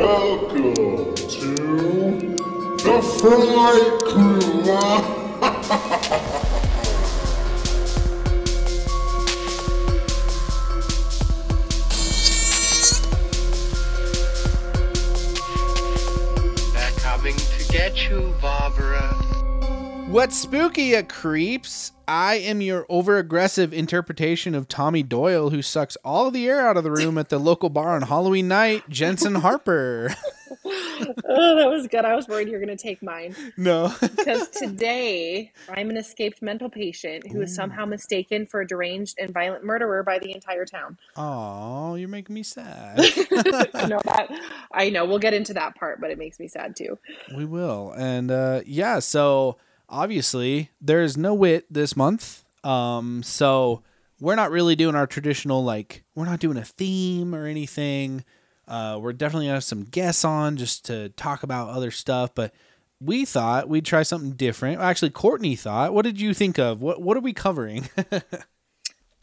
Welcome to the Fright Crew. They're coming to get you, Barbara. What's spooky, creeps? I am your over aggressive interpretation of Tommy Doyle, who sucks all the air out of the room at the local bar on Halloween night, Jensen Harper. Oh, that was good. I was worried you were going to take mine. no. Because today I'm an escaped mental patient who is somehow mistaken for a deranged and violent murderer by the entire town. Oh, you're making me sad. I know that. I know. We'll get into that part, but it makes me sad too. we will. And uh, yeah, so obviously there's no wit this month. Um, so we're not really doing our traditional, like, we're not doing a theme or anything. Uh, we're definitely gonna have some guests on just to talk about other stuff, but we thought we'd try something different. Actually, Courtney thought. What did you think of? What What are we covering?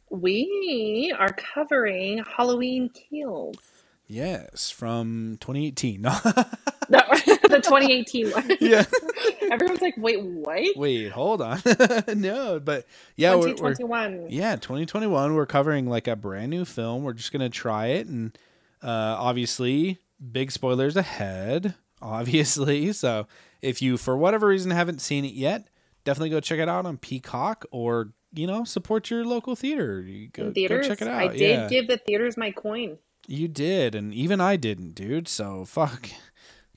We are covering Halloween Kills. Yes, from 2018. No. The 2018 one. yeah. Everyone's like, wait, what? Wait, hold on. no, but yeah, we're, we're 2021. yeah 2021. We're covering like a brand new film. We're just gonna try it, and uh, obviously, big spoilers ahead. Obviously, so if you for whatever reason haven't seen it yet, definitely go check it out on Peacock or you know support your local theater. You go, In go theaters. check it out. I did yeah. give the theaters my coin. You did, and even I didn't, dude. So fuck.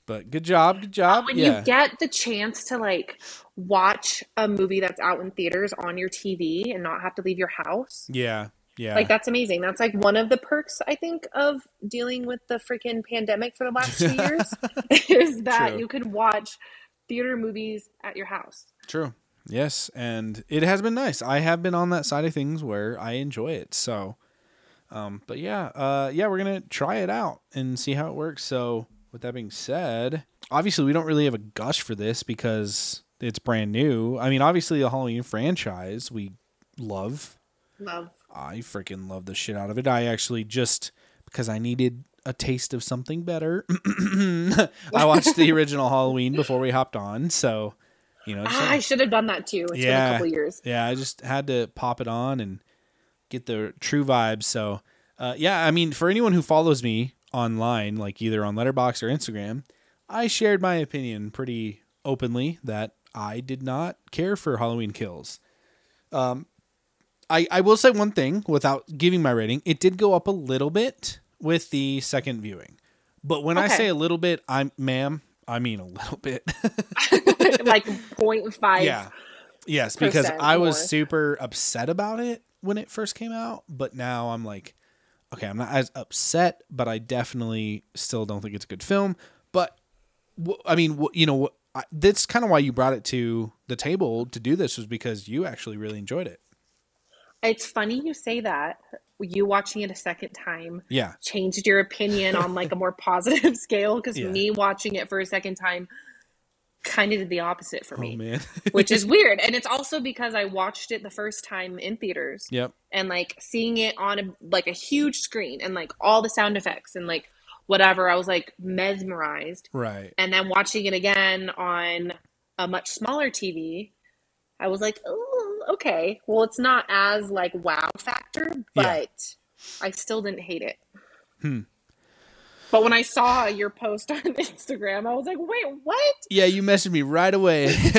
But good job, good job. when yeah. you get the chance to like watch a movie that's out in theaters on your TV and not have to leave your house, yeah. Yeah. like that's amazing. That's like one of the perks I think of dealing with the freaking pandemic for the last two years is that True. you can watch theater movies at your house. True. Yes, and it has been nice. I have been on that side of things where I enjoy it. So, um, but yeah, uh, yeah, we're gonna try it out and see how it works. So, with that being said, obviously we don't really have a gush for this because it's brand new. I mean, obviously the Halloween franchise we love. Love. I freaking love the shit out of it. I actually just because I needed a taste of something better. I watched the original Halloween before we hopped on, so you know. Ah, like- I should have done that too. It's been Yeah. a couple years. yeah, I just had to pop it on and get the true vibes. So, uh, yeah, I mean, for anyone who follows me online, like either on Letterboxd or Instagram, I shared my opinion pretty openly that I did not care for Halloween Kills. Um, I I will say one thing without giving my rating, it did go up a little bit with the second viewing, but when I say a little bit, I'm ma'am, I mean a little bit. like 0.5. Yeah. Yes, because I was more. super upset about it when it first came out, but now I'm like, okay, I'm not as upset, but I definitely still don't think it's a good film. But I mean, you know, I, that's kind of why you brought it to the table to do this was because you actually really enjoyed it. It's funny you say that. You watching it a second time Yeah. changed your opinion on like a more positive scale because Yeah. me watching it for a second time kind of did the opposite for Oh me, man. which is weird. And it's also because I watched it the first time in theaters yep. and like seeing it on a, like a huge screen and like all the sound effects and like whatever. I was like mesmerized. Right. And then watching it again on a much smaller TV, I was like, oh, okay. Well, it's not as like wow factor, Yeah. but I still didn't hate it. Hmm. But when I saw your post on Instagram, I was like, wait, what? Yeah, you messaged me right away.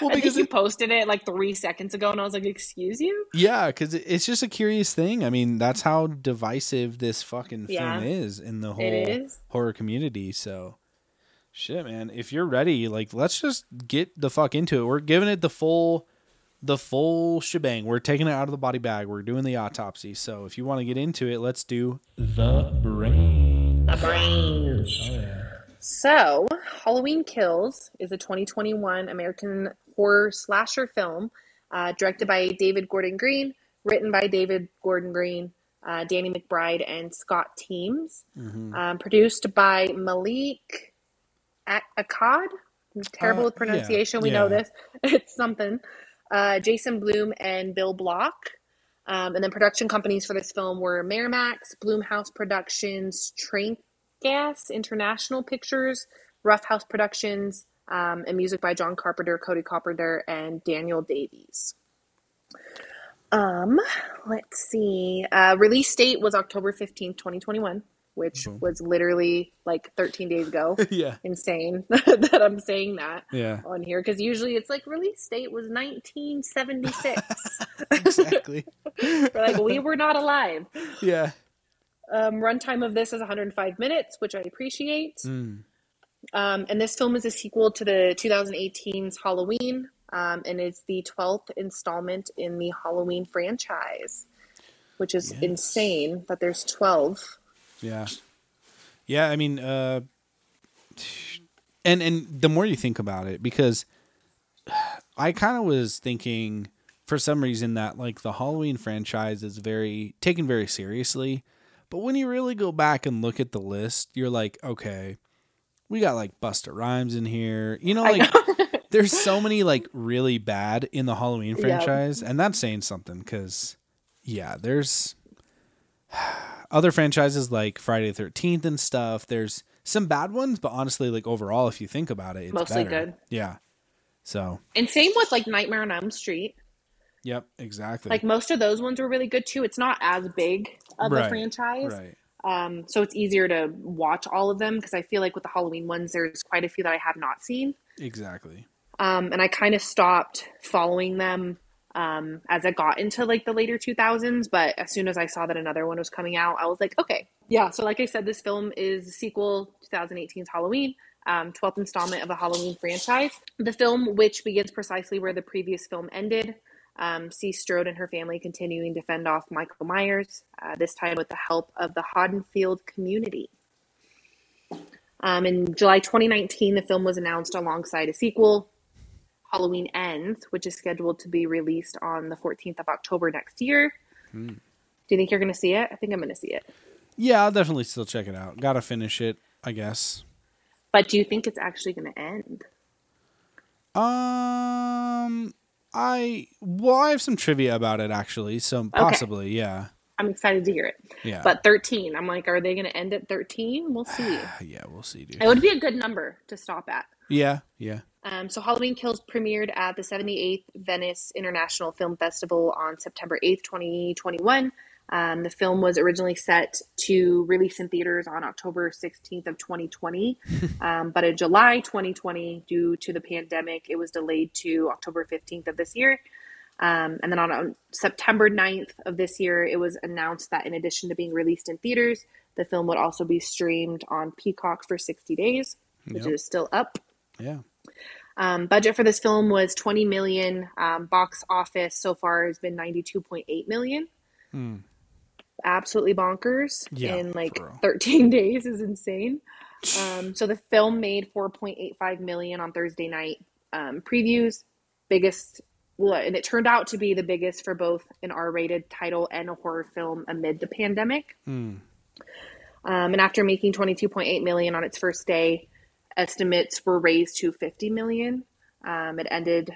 well, I because you it- posted it like three seconds ago, and I was like, excuse you? Yeah, because it's just a curious thing. I mean, that's how divisive this fucking Yeah. film is in the whole horror community. So, shit, man, if you're ready, like, let's just get the fuck into it. We're giving it the full, the full shebang. We're taking it out of the body bag. We're doing the autopsy. So, if you want to get into it, let's do the brain. The brains. So, Halloween Kills is a 2021 American horror slasher film uh, directed by David Gordon Green, written by David Gordon Green, uh, Danny McBride, and Scott Teems. Mhm. Um, produced by Malek Akkad. I'm terrible Uh, with pronunciation. We yeah, know this. It's something. Uh, Jason Blum and Bill Block. Um, and then production companies for this film were Miramax, Blumhouse Productions, Trank, Gas International Pictures, Rough House Productions, um, and music by John Carpenter, Cody Carpenter, and Daniel Davies. Um, let's see. Uh, release date was October 15th, 2021, which Boom. was literally like 13 days ago. yeah. Insane that I'm saying that Yeah. on here because usually it's like release date was 1976. Exactly. We're like, we were not alive. yeah. Um, runtime of this is 105 minutes, which I appreciate. Mm. Um, and this film is a sequel to the 2018's Halloween, um, and it's the 12th installment in the Halloween franchise, which is Yes. insane that there's 12. Yeah. Yeah, I mean, uh and and the more you think about it because I kind of was thinking for some reason that like the Halloween franchise is very taken very seriously, but when you really go back and look at the list, you're like, okay, we got like Busta Rhymes in here. You know like know. there's so many like really bad in the Halloween franchise, and that's saying something because, yeah, there's other franchises like Friday the Thirteenth and stuff. There's some bad ones, but honestly, like overall, if you think about it, it's Mostly better. good. Yeah. So, and same with like Nightmare on Elm Street. yep, exactly. Like most of those ones were really good too. It's not as big of Right, a franchise. right. Um, so it's easier to watch all of them because I feel like with the Halloween ones, there's quite a few that I have not seen. Exactly. Um, and I kind of stopped following them um, as I got into like the later 2000s. But as soon as I saw that another one was coming out, I was like, okay, yeah. So like I said, this film is a sequel 2018's Halloween, um, 12th installment of the Halloween franchise. The film, which begins precisely where the previous film ended, um, sees Strode and her family continuing to fend off Michael Myers, uh, this time with the help of the Haddonfield community. Um, in July 2019, the film was announced alongside a sequel, Halloween Ends, which is scheduled to be released on the 14th of October next year. Hmm. Do you think you're going to see it? I think I'm going to see it. Yeah, I'll definitely still check it out. Got to finish it, I guess. But do you think it's actually going to end? Um, I well, I have some trivia about it actually, so possibly, yeah, I'm excited to hear it. yeah. But 13, I'm like, are they going to end at 13? We'll see. yeah, we'll see, dude. It would be a good number to stop at. Yeah, yeah. Um, so Halloween Kills premiered at the 78th Venice International Film Festival on September 8th, 2021. Um, the film was originally set to release in theaters on October 16th of 2020, um, but in July 2020, due to the pandemic, it was delayed to October 15th of this year. Um, and then on, on September 9th of this year, it was announced that in addition to being released in theaters, the film would also be streamed on Peacock for 60 days, which Yep. is still up. Yeah. Um, budget for this film was 20 million. Um, box office so far has been 92.8 million. Hmm. Absolutely bonkers Yeah, in like 13 days is insane. Um, so the film made 4.85 million on Thursday night um, previews. Biggest, and it turned out to be the biggest for both an R-rated title and a horror film amid the pandemic. Hmm. Um, and after making 22.8 million on its first day, estimates were raised to 50 million. Um, it ended.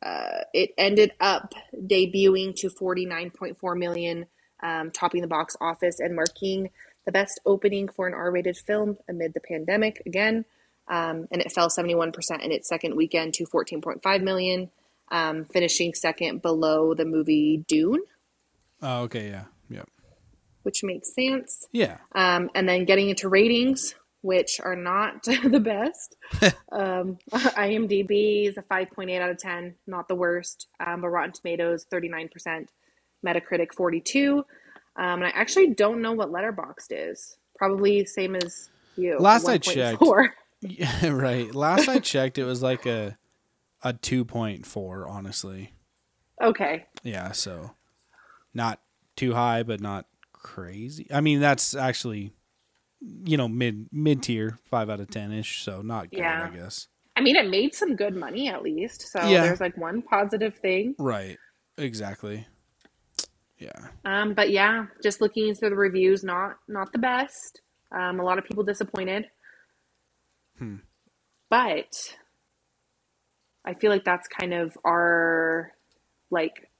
Uh, it ended up debuting to 49.4 million, um, topping the box office and marking the best opening for an R-rated film amid the pandemic again. Um, and it fell 71% in its second weekend to 14.5 million, um, finishing second below the movie Dune, Oh, okay, yeah, yeah, which makes sense. yeah. Um, and then getting into ratings, which are not the best. um, IMDb is a 5.8 out of 10, not the worst. Um, but Rotten Tomatoes, 39%. Metacritic, 42. Um, and I actually don't know what Letterboxd is. Probably same as you. Last I checked. 1.4. Yeah, right. Last I checked, it was like a a two point four. Honestly, Okay. yeah. So not too high, but not crazy. I mean, that's actually you know mid mid tier, five out of ten ish. So not good, Yeah. I guess. I mean, it made some good money at least. So Yeah. there's like one positive thing. Right. Exactly. Yeah. Um, but yeah, just looking through the reviews, not not the best. Um, a lot of people disappointed. Hmm. But I feel like that's kind of our like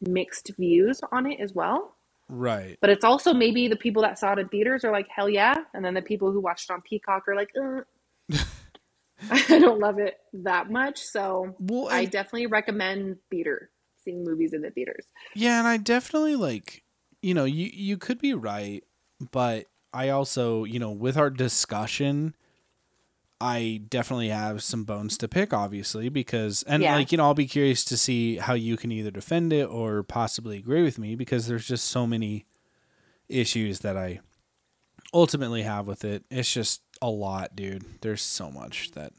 mixed views on it as well. Right. But it's also maybe the people that saw it in theaters are like, hell yeah. And then the people who watched it on Peacock are like, uh. I don't love it that much. So Well, I and- definitely recommend theater, seeing movies in the theaters. Yeah, and I definitely like, you know, you you could be right, but I also, you know, with our discussion, I definitely have some bones to pick, obviously, because and Yeah. like you know, I'll be curious to see how you can either defend it or possibly agree with me because there's just so many issues that I ultimately have with it. It's just a lot, dude. There's so much that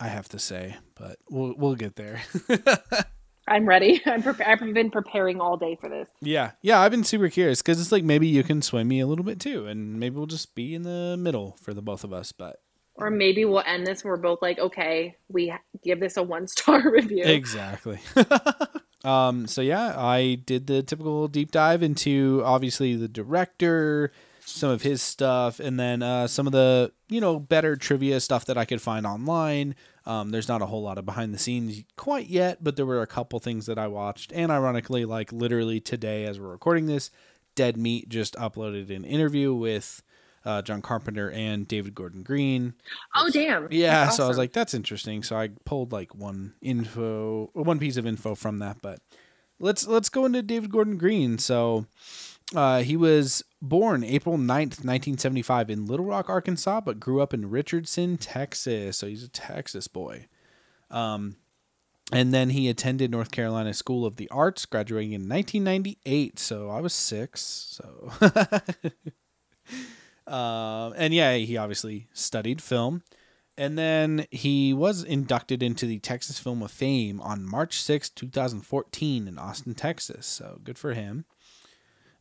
I have to say, but we'll we'll get there. I'm ready. I'm prepa- I've been preparing all day for this. Yeah, yeah, I've been super curious because it's like maybe you can sway me a little bit too, and maybe we'll just be in the middle for the both of us. But Or maybe we'll end this and we're both like, okay, we give this a one star review. exactly. um. So yeah, I did the typical deep dive into obviously the director, some of his stuff, and then uh, some of the you know better trivia stuff that I could find online. Um, there's not a whole lot of behind the scenes quite yet, but there were a couple things that I watched, and ironically, like literally today as we're recording this, Dead Meat just uploaded an interview with uh, John Carpenter and David Gordon Green. Oh, damn. Yeah, That's so I was like, that's interesting. So I pulled like one info, one piece of info from that. But let's let's go into David Gordon Green. So uh, he was born April 9th, 1975 in Little Rock, Arkansas, but grew up in Richardson, Texas. So he's a Texas boy. Um, and then he attended North Carolina School of the Arts, graduating in 1998. So I was six. So, um, and yeah, he obviously studied film. And then he was inducted into the Texas Film of Fame on March sixth, 2014, in Austin, Texas. So good for him.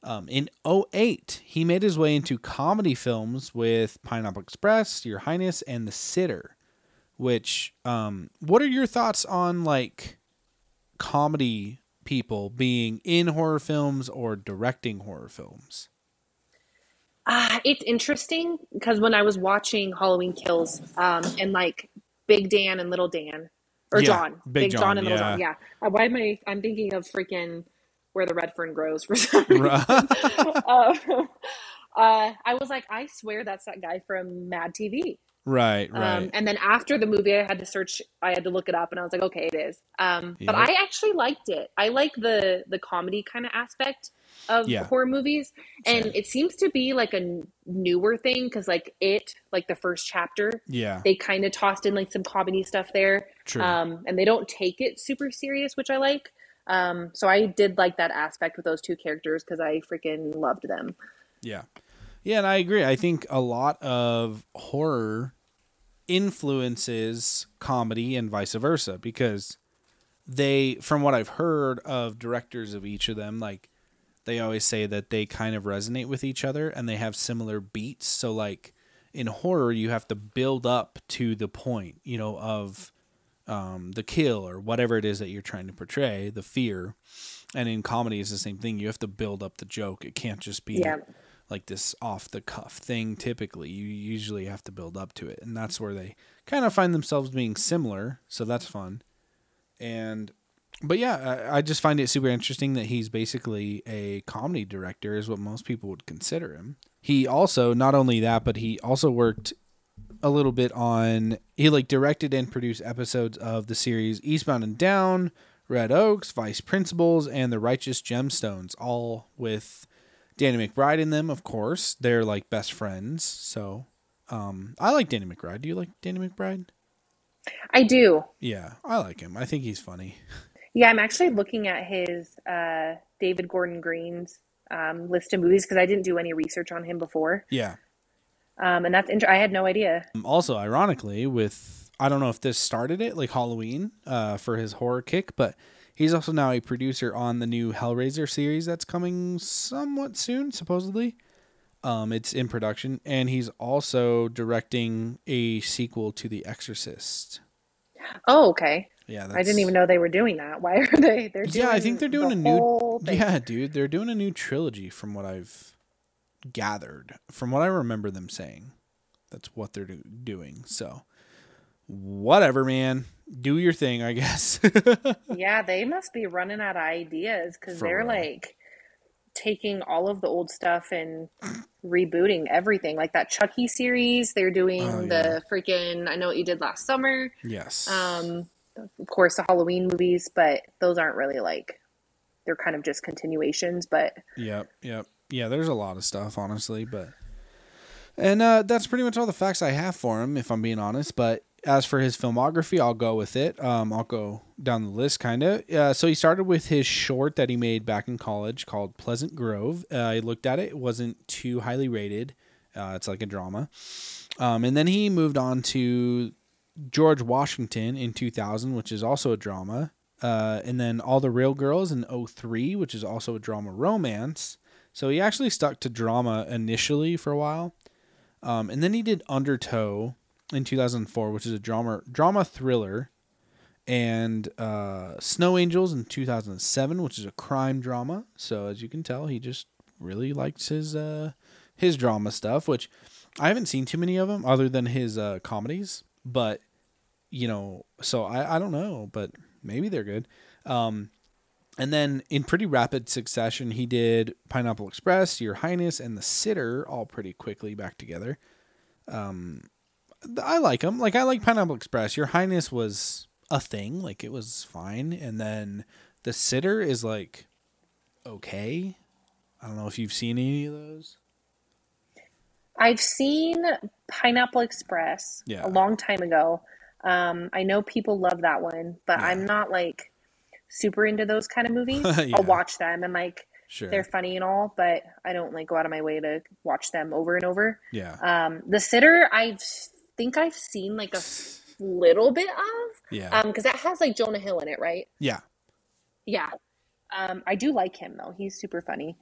Um, in 08, he made his way into comedy films with Pineapple Express, Your Highness, and The Sitter. Which, um, what are your thoughts on like comedy people being in horror films or directing horror films? Ah, it's interesting because when I was watching Halloween Kills, um, and like Big Dan and Little Dan, or Yeah, John, Big John, John, and Little yeah. John, yeah. Uh, why am I? I'm thinking of freaking where the red fern grows for some reason. Uh, uh, I was like, I swear that's that guy from Mad TV. Right, right. Um, and then after the movie, I had to search. I had to look it up, and I was like, okay, it is. Um, But I actually liked it. I like the the comedy kind of aspect of Yeah. horror movies, and it seems to be like a newer thing because like it, like the first chapter, yeah, they kind of tossed in like some comedy stuff there, true. um, and they don't take it super serious, which I like. Um, so I did like that aspect with those two characters because I freaking loved them. Yeah. Yeah, and I agree. I think a lot of horror influences comedy and vice versa because they from what I've heard of directors of each of them like they always say that they kind of resonate with each other and they have similar beats. So like in horror you have to build up to the point, you know, of um, the kill or whatever it is that you're trying to portray, the fear. And in comedy, it's the same thing. You have to build up the joke. It can't just be Yeah. Like this off the cuff thing. Typically, you usually have to build up to it, and that's where they kind of find themselves being similar. So that's fun. And but yeah, I, I just find it super interesting that he's basically a comedy director, is what most people would consider him. He also not only that, but he also worked a little bit on he like directed and produced episodes of the series Eastbound and Down, Red Oaks, Vice Principals, and The Righteous Gemstones, all with Danny McBride in them, of course. They're like best friends. So um I like Danny McBride. Do you like Danny McBride? I do. Yeah, I like him. I think he's funny. Yeah, I'm actually looking at his uh, David Gordon Green's um, list of movies because I didn't do any research on him before, Yeah. um, and that's inter- I had no idea. Um, Also, ironically, with I don't know if this started it, like Halloween, uh, for his horror kick, but he's also now a producer on the new Hellraiser series that's coming somewhat soon, supposedly. Um, it's in production, and he's also directing a sequel to The Exorcist. Oh, okay. Yeah, I didn't even know they were doing that. Why are they? They're Yeah, I think they're doing the a new. thing. Yeah, dude, they're doing a new trilogy from what I've gathered, from what I remember them saying. That's what they're do- doing. So, whatever, man. Do your thing, I guess. Yeah, they must be running out of ideas because they're real. like taking all of the old stuff and rebooting everything. Like that Chucky series, they're doing Oh, yeah. the freaking I know what you did last summer. Yes. Um, of course, the Halloween movies, but those aren't really like they're kind of just continuations. But Yep, yep. Yeah, there's a lot of stuff, honestly, but and uh, that's pretty much all the facts I have for him, if I'm being honest. But as for his filmography, I'll go with it. Um, I'll go down the list, kind of. Uh, so he started with his short that he made back in college called Pleasant Grove. Uh, I looked at it; it wasn't too highly rated. Uh, it's like a drama. Um, and then he moved on to George Washington in 2000, which is also a drama. Uh, and then All the Real Girls in 03, which is also a drama romance. So he actually stuck to drama initially for a while. Um, and then he did Undertow in 2004, which is a drama drama thriller, and uh, Snow Angels in 2007, which is a crime drama. So as you can tell, he just really likes his uh, his drama stuff, which I haven't seen too many of them other than his uh, comedies. But you know, so I I don't know, but maybe they're good. Um, and then in pretty rapid succession, he did Pineapple Express, Your Highness, and The Sitter all pretty quickly back together. Um, I like them. Like I like Pineapple Express. Your Highness was a thing. Like it was fine. And then The Sitter is like okay. I don't know if you've seen any of those. I've seen Pineapple Express Yeah. a long time ago. Um, I know people love that one, but Yeah. I'm not like super into those kind of movies. Yeah. I'll watch them and like Sure. they're funny and all, but I don't like go out of my way to watch them over and over. yeah. Um, The Sitter, I think I've seen like a little bit of, Yeah. um, because that has like Jonah Hill in it, right? yeah. Yeah. Um, I do like him though. He's super funny.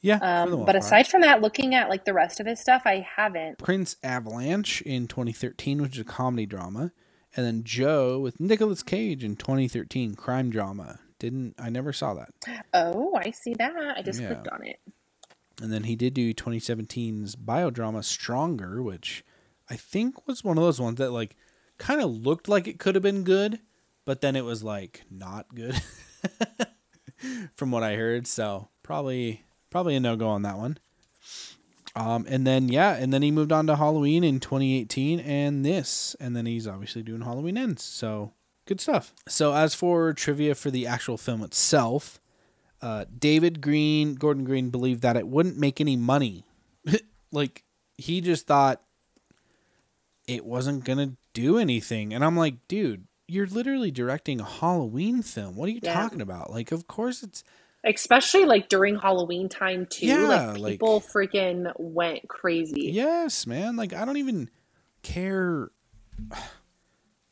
Yeah. Um, but part. aside from that, looking at like the rest of his stuff, I haven't. Prince Avalanche in 2013, which is a comedy drama, and then Joe with Nicolas Cage in 2013, crime drama. Didn't I never saw that. Oh, I see that. I just Yeah. clicked on it. And then he did do 2017's biodrama Stronger, which I think was one of those ones that like kind of looked like it could have been good, but then it was like not good from what I heard. So probably probably a no go on that one. Um, and then yeah, and then he moved on to Halloween in 2018 and this, and then he's obviously doing Halloween ends. So good stuff. So as for trivia for the actual film itself, uh, David Green, Gordon Green believed that it wouldn't make any money. like he just thought it wasn't gonna do anything, and I'm like, dude, you're literally directing a Halloween film. What are you Yeah. talking about? Like, of course it's Especially like during Halloween time too. Yeah, like like- people freaking went crazy. yes, man. Like I don't even care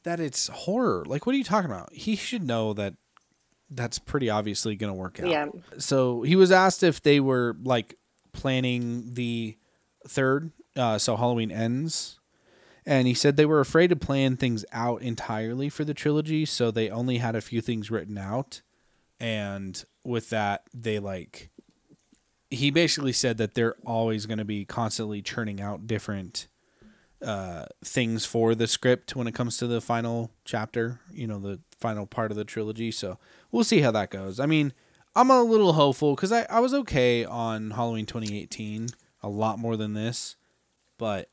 that it's horror. Like, what are you talking about? He should know that that's pretty obviously gonna work out. Yeah. so he was asked if they were like planning the third uh, so halloween ends and he said they were afraid to plan things out entirely for the trilogy so they only had a few things written out and with that they like he basically said that they're always going to be constantly churning out different uh, things for the script when it comes to the final chapter, you know, the final part of the trilogy. So we'll see how that goes. I mean, I'm a little hopeful because I, I was okay on Halloween 2018, a lot more than this, but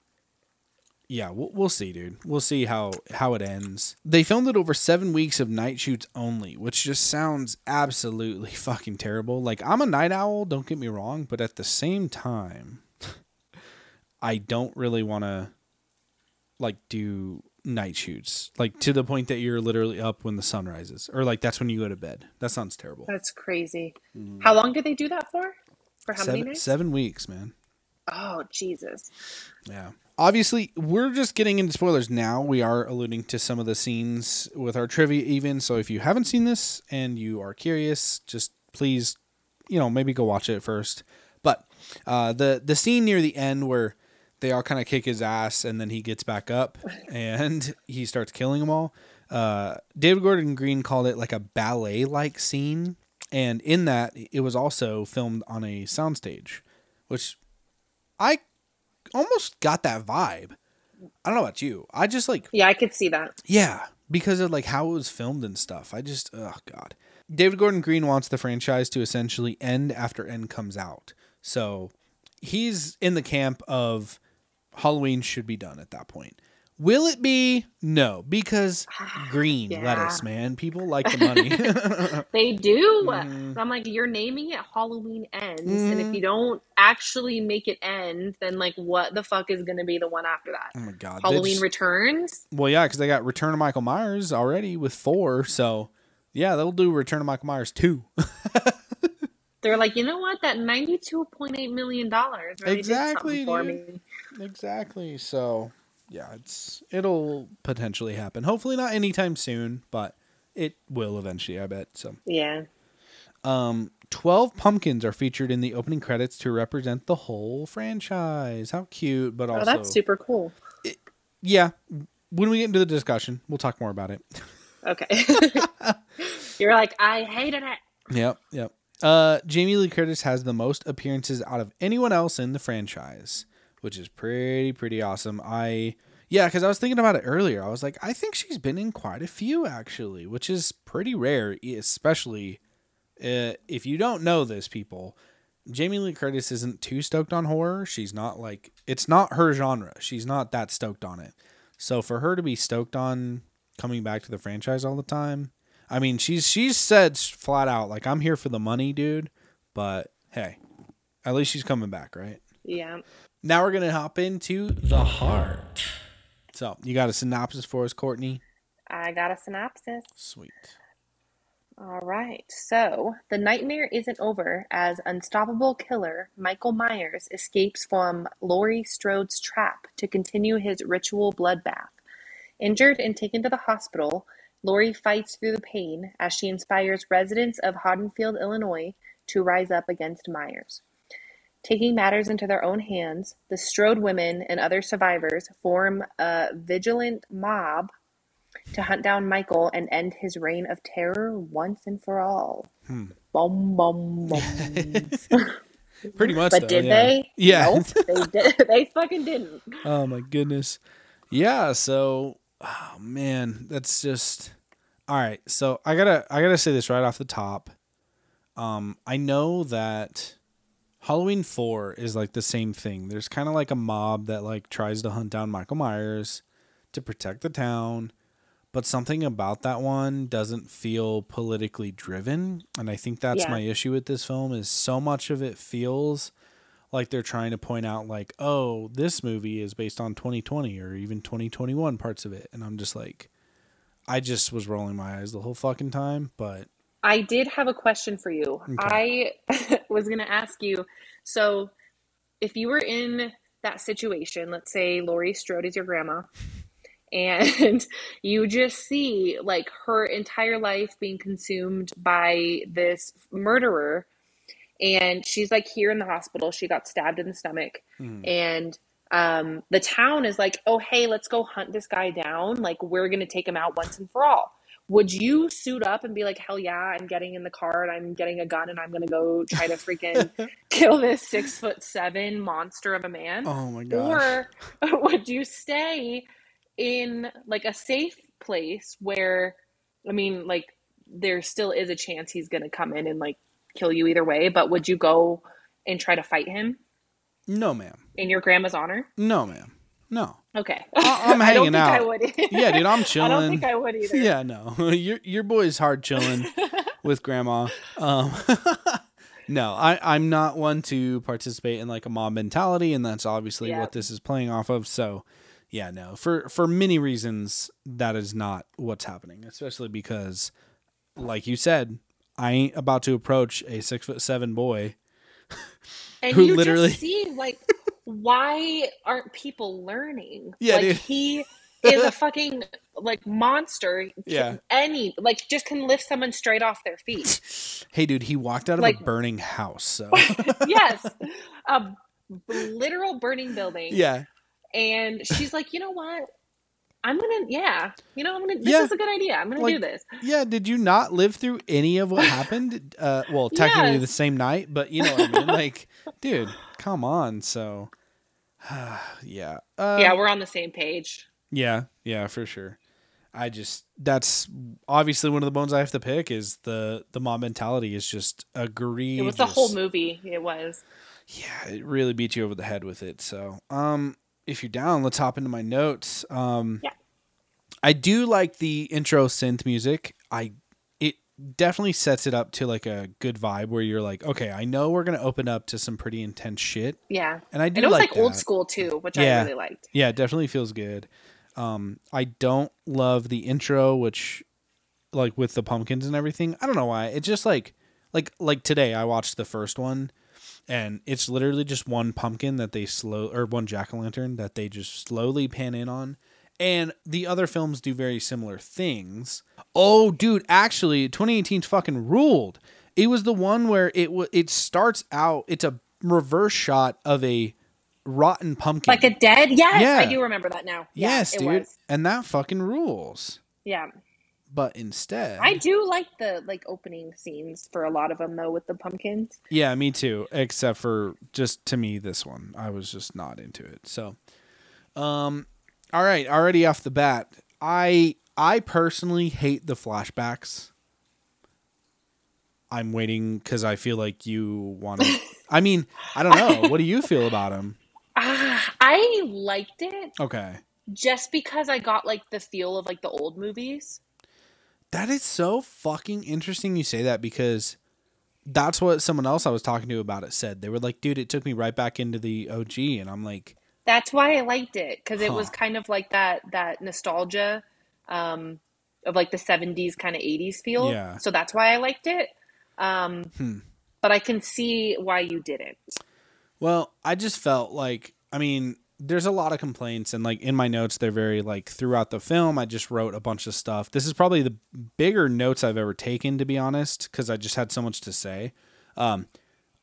yeah, we'll, we'll see, dude. We'll see how how it ends. They filmed it over seven weeks of night shoots only, which just sounds absolutely fucking terrible. Like I'm a night owl, don't get me wrong, but at the same time, I don't really want to like do night shoots like to the point that you're literally up when the sun rises or like that's when you go to bed that sounds terrible That's crazy. Mm-hmm. How long did they do that for? For how many nights? seven weeks man Oh Jesus. yeah. Obviously we're just getting into spoilers. Now we are alluding to some of the scenes with our trivia even. So if you haven't seen this and you are curious just please you know maybe go watch it first. But uh the the scene near the end where they all kind of kick his ass and then he gets back up and he starts killing them all uh david gordon green called it like a ballet like scene. And in that it was also filmed on a soundstage which i almost got that vibe i don't know about you i just like Yeah, I could see that. yeah, because of like how it was filmed and stuff. I just oh god. David Gordon Green wants the franchise to essentially end after End comes out. So he's in the camp of Halloween should be done at that point. Will it be? No, because green Yeah. lettuce, man. People like the money. They do. Mhm. I'm like, you're naming it Halloween ends, and Mhm. if you don't actually make it end, then like, what the fuck is going to be the one after that? oh my god. Halloween just- Returns. well, yeah, because they got Return of Michael Myers already with four. So yeah, they'll do Return of Michael Myers two. They're like, you know what? That ninety-two point eight million dollars really Exactly, for me. Exactly. So yeah, it's it'll potentially happen. Hopefully not anytime soon, but it will eventually. I bet. So Yeah. um, twelve pumpkins are featured in the opening credits to represent the whole franchise. How cute, but Oh, also that's super cool. yeah. When we get into the discussion, we'll talk more about it. Okay. You're like, I hated it. Yep, yep. Uh, Jamie Lee Curtis has the most appearances out of anyone else in the franchise, which is pretty pretty awesome. I yeah, because I was thinking about it earlier. I was like, I think she's been in quite a few actually, which is pretty rare, especially uh, if you don't know this, people. Jamie Lee Curtis isn't too stoked on horror. She's not like it's not her genre. She's not that stoked on it. So for her to be stoked on coming back to the franchise all the time, I mean, she's she's said flat out like I'm here for the money, dude. But hey, at least she's coming back, right? Yeah. Now we're gonna hop into the heart. So you got a synopsis for us, Courtney? I got a synopsis. Sweet. All right. So, the nightmare isn't over as unstoppable killer Michael Myers escapes from Laurie Strode's trap to continue his ritual bloodbath. Injured and taken to the hospital, Laurie fights through the pain as she inspires residents of Haddonfield, Illinois to rise up against Myers. Taking matters into their own hands, the Strode women and other survivors form a vigilant mob to hunt down Michael and end his reign of terror once and for all. Hmm. Bum bum bum. Pretty much. but though, did yeah. they? Yeah. Nope, they did. They fucking didn't. Oh my goodness. Yeah, so oh man, that's just all right. So I gotta I gotta say this right off the top. Um, I know that Halloween four is like the same thing. There's kind of like a mob that like tries to hunt down Michael Myers to protect the town, but something about that one doesn't feel politically driven, and I think that's Yeah. my issue with this film is so much of it feels like they're trying to point out like oh this movie is based on 2020 or even 2021 parts of it and i'm just like i just was rolling my eyes the whole fucking time but I did have a question for you. I was going to ask you so, if you were in that situation, let's say Laurie Strode is your grandma, and you just see like her entire life being consumed by this murderer, and she's like here in the hospital, she got stabbed in the stomach, and um, the town is like, oh, hey, let's go hunt this guy down. Like, we're going to take him out once and for all. Would you suit up and be like, hell yeah, I'm getting in the car and I'm getting a gun and I'm going to go try to freaking kill this six foot seven monster of a man? oh my god Or would you stay in like a safe place where, I mean, like, there still is a chance he's going to come in and like kill you either way, but would you go and try to fight him no ma'am in your grandma's honor? no ma'am no Okay. I- don't hanging think I out. would. yeah dude i'm chilling. I don't think I would either. yeah no your your boy's hard chilling with grandma um no i i'm not one to participate in like a mob mentality and that's obviously Yeah. what this is playing off of so yeah no for for many reasons that is not what's happening especially because like you said i ain't about to approach a six foot seven boy And Who you literally- just see like why aren't people learning? Yeah, like dude. he is a fucking like monster. Yeah. Any like just can lift someone straight off their feet. hey dude he walked out of a burning house so yes. A literal burning building. yeah And she's like, you know what? I'm gonna yeah. You know, I'm gonna this Yeah. is a good idea. I'm gonna Like, do this. Yeah, did you not live through any of what happened? Uh, well, technically Yes. the same night, but you know what I mean. Like, dude, come on. So, yeah, uh, yeah, we're on the same page. yeah, yeah, for sure. I just that's obviously one of the bones I have to pick is the the mob mentality is just agreed. It was the whole movie. It was. Yeah, it really beat you over the head with it. So, um, if you're down, let's hop into my notes. Um, Yeah. I do like the intro synth music. I it definitely sets it up to like a good vibe where you're like, okay, I know we're gonna open up to some pretty intense shit, Yeah. and I do And it was like, like, old school too, which Yeah. I really liked. Yeah, it definitely feels good. Um, I don't love the intro, which like with the pumpkins and everything. I don't know why. It's just like like like today I watched the first one and it's literally just one pumpkin that they slow or one jack-o'-lantern that they just slowly pan in on. And the other films do very similar things. Oh, dude, actually 2018's fucking ruled. It was the one where it w- it starts out it's a reverse shot of a rotten pumpkin. Like a dead? Yes, Yeah. I do remember that now. Yeah, Yes, it dude. was. And that fucking rules. Yeah. But instead, I do like the like opening scenes for a lot of them though with the pumpkins. yeah, me too. Except for just to me, this one, I was just not into it. So, um, all right, already off the bat, I I personally hate the flashbacks. I'm waiting because I feel like you want to. I mean, I don't know. What do you feel about them? Ah, I liked it Okay, just because I got like the feel of like the old movies. That is so fucking interesting. You say that because that's what someone else I was talking to about it said. They were like, "Dude, it took me right back into the OG," and I'm like. That's why I liked it because it was kind of like that that nostalgia um, of like the '70s kind of '80s feel. Yeah. So that's why I liked it. Um, Hmm. But I can see why you didn't. Well, I just felt like I mean, there's a lot of complaints and like in my notes they're very like throughout the film I just wrote a bunch of stuff. This is probably the bigger notes I've ever taken to be honest cuz I just had so much to say. Um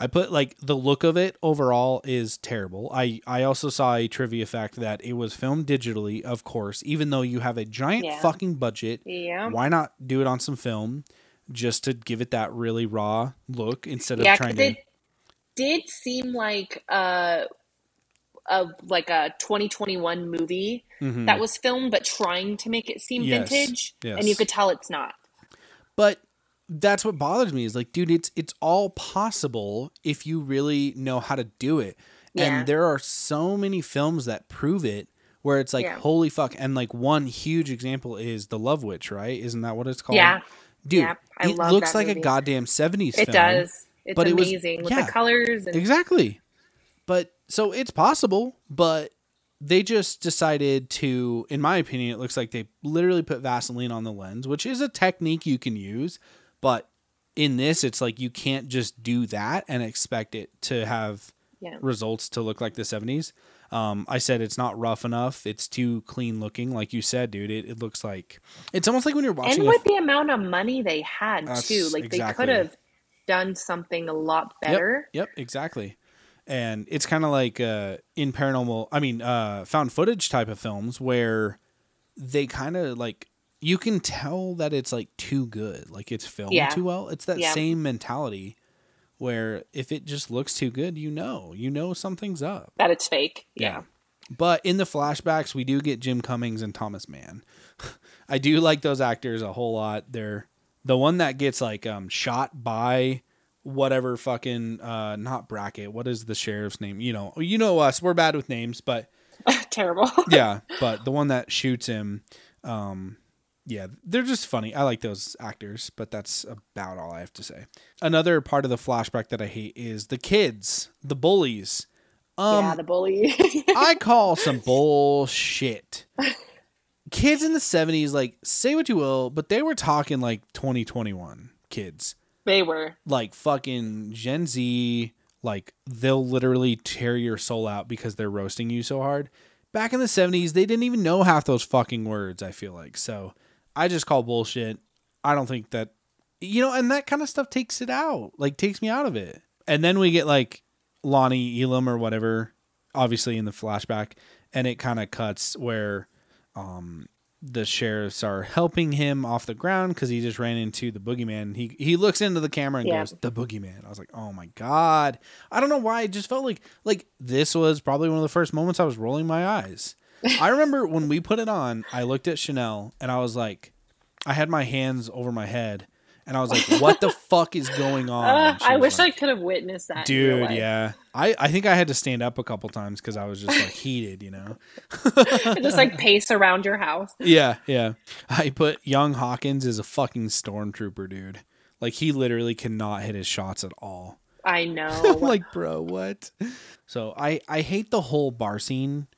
I put like the look of it overall is terrible. I I also saw a trivia fact that it was filmed digitally, of course, even though you have a giant Yeah. fucking budget. Yeah. Why not do it on some film just to give it that really raw look instead of trying because to it did seem like uh, a like a 2021 movie Mhm. that was filmed, but trying to make it seem Yes, vintage, yes. and you could tell it's not. But that's what bothers me is like, dude, it's it's all possible if you really know how to do it. Yeah. And there are so many films that prove it where it's like, Yeah. holy fuck. And like one huge example is The Love Witch, right? Isn't that what it's called? Yeah. Dude, Yeah, it looks like a goddamn 70s It film. does. It's but it was- amazing with the colors and Exactly. But so it's possible, but they just decided to, in my opinion, it looks like they literally put Vaseline on the lens, which is a technique you can use. But in this, it's like you can't just do that and expect it to have yeah. results to look like the 70s. Um, I said it's not rough enough. It's too clean looking. Like you said, dude, it, it looks like it's almost like when you're watching And with the amount of money they had That's too, like exactly. they could have done something a lot better. Yep, yep exactly. And it's kind of like uh, in paranormal, I mean, uh, found footage type of films where they kind of like you can tell that it's like too good, like it's filmed Yeah. too well. It's that Yeah. same mentality where if it just looks too good, you know, you know something's up. That it's fake. Yeah. But in the flashbacks, we do get Jim Cummings and Thomas Mann. I do like those actors a whole lot. They're the one that gets like um shot by whatever fucking uh not Brackett. What is the sheriff's name? You know, you know us. We're bad with names, but Terrible. yeah, but the one that shoots him, um, yeah, they're just funny. I like those actors, but that's about all I have to say. Another part of the flashback that I hate is the kids, the bullies. Um, yeah, the bully. I call some bullshit. Kids in the 70s, like, say what you will, but they were talking like 2021 kids. They were. Like fucking Gen Z, like, they'll literally tear your soul out because they're roasting you so hard. Back in the 70s, they didn't even know half those fucking words, I feel like. So I just call bullshit. I don't think that, you know, and that kind of stuff takes it out, like, takes me out of it. And then we get like Lonnie Elam or whatever, obviously in the flashback, and it kind of cuts where um, the sheriffs are helping him off the ground because he just ran into the boogeyman. He he looks into the camera and Yeah. goes, "The boogeyman." I was like, "Oh my god!" I don't know why. It just felt like like this was probably one of the first moments I was rolling my eyes. I remember when we put it on, I looked at Chanel and I was like, I had my hands over my head and I was like, what the fuck is going on? Uh, I wish like, I could have witnessed that. Dude, yeah. I, I think I had to stand up a couple times because I was just like heated, you know? Just like pace around your house. Yeah, yeah. I put Young Hawkins as a fucking stormtrooper, dude. Like he literally cannot hit his shots at all. I know. Like, bro, what? So I I hate the whole bar scene.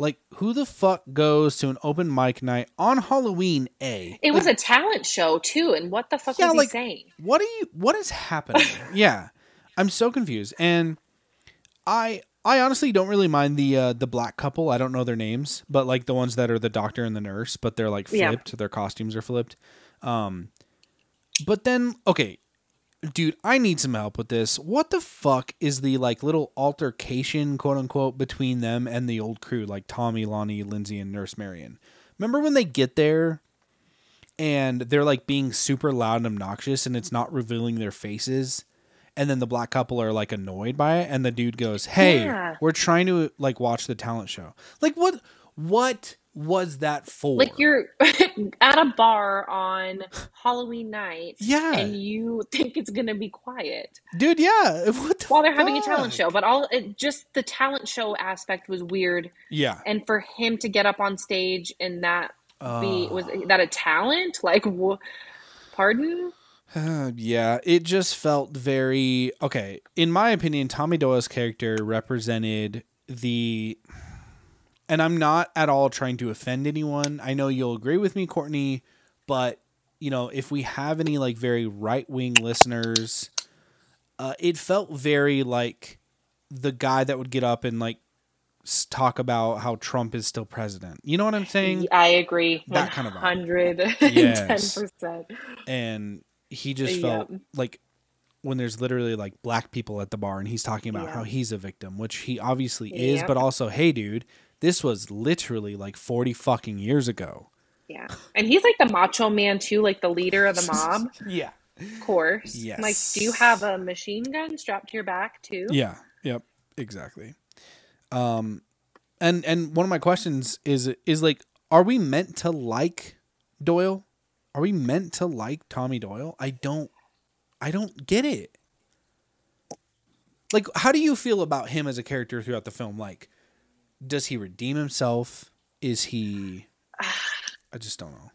Like, who the fuck goes to an open mic night on Halloween? A. it was a talent show too, and what the fuck Yeah, was like- he saying? What are you? What is happening? yeah, I'm so confused. And I I honestly don't really mind the uh, the black couple. I don't know their names, but like the ones that are the doctor and the nurse, but they're like Yeah. flipped. Their costumes are flipped. Um, but then okay, dude, I need some help with this. What the fuck is the like little altercation, quote unquote, between them and the old crew, like Tommy, Lonnie, Lindsay, and Nurse Marion? Remember when they get there and they're like being super loud and obnoxious and it's not revealing their faces? And then the black couple are like annoyed by it, and the dude goes, "Hey, Yeah. we're trying to like watch the talent show." Like, what? What was that for? Like you're at a bar on Halloween night, Yeah. and you think it's gonna be quiet dude. Yeah, what the while they're having a talent show. But all it, just the talent show aspect was weird, Yeah, and for him to get up on stage and that be Oh. was that a talent? Like, wh- pardon? Uh, yeah, it just felt very okay. In my opinion, Tommy Doyle's character represented the, and I'm not at all trying to offend anyone. I know you'll agree with me, Courtney, but you know, if we have any like very right wing listeners, uh, it felt very like the guy that would get up and like talk about how Trump is still president. You know what I'm saying? I agree. That kind of hundred and ten percent. and he just Yeah. felt like when there's literally like black people at the bar and he's talking about Yeah. how he's a victim, which he obviously is, but also, hey, dude, this was literally like 40 fucking years ago. Yeah, and he's like the macho man too, like the leader of the mob. Yeah. Of course. Yes. Like, do you have a machine gun strapped to your back too? Yeah. Yep. Exactly. Um, and and one of my questions is is like, are we meant to like Doyle? Are we meant to like Tommy Doyle? I don't, I don't get it. Like, how do you feel about him as a character throughout the film? Like, does he redeem himself? Is he? I just don't know.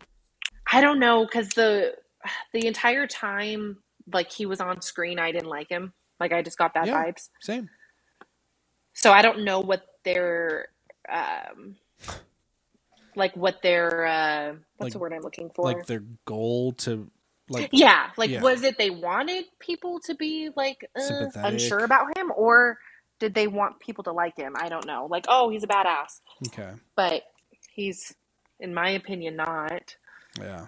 I don't know because the the entire time, like he was on screen, I didn't like him. Like I just got bad Yeah. vibes. Same. So I don't know what their um like what their uh what's Like- the word I'm looking for? Like their goal to like yeah, like Yeah. was it they wanted people to be like uh, unsure about him or did they want people to like him? I don't know. Like, oh, he's a badass. okay. But he's in my opinion not. Yeah.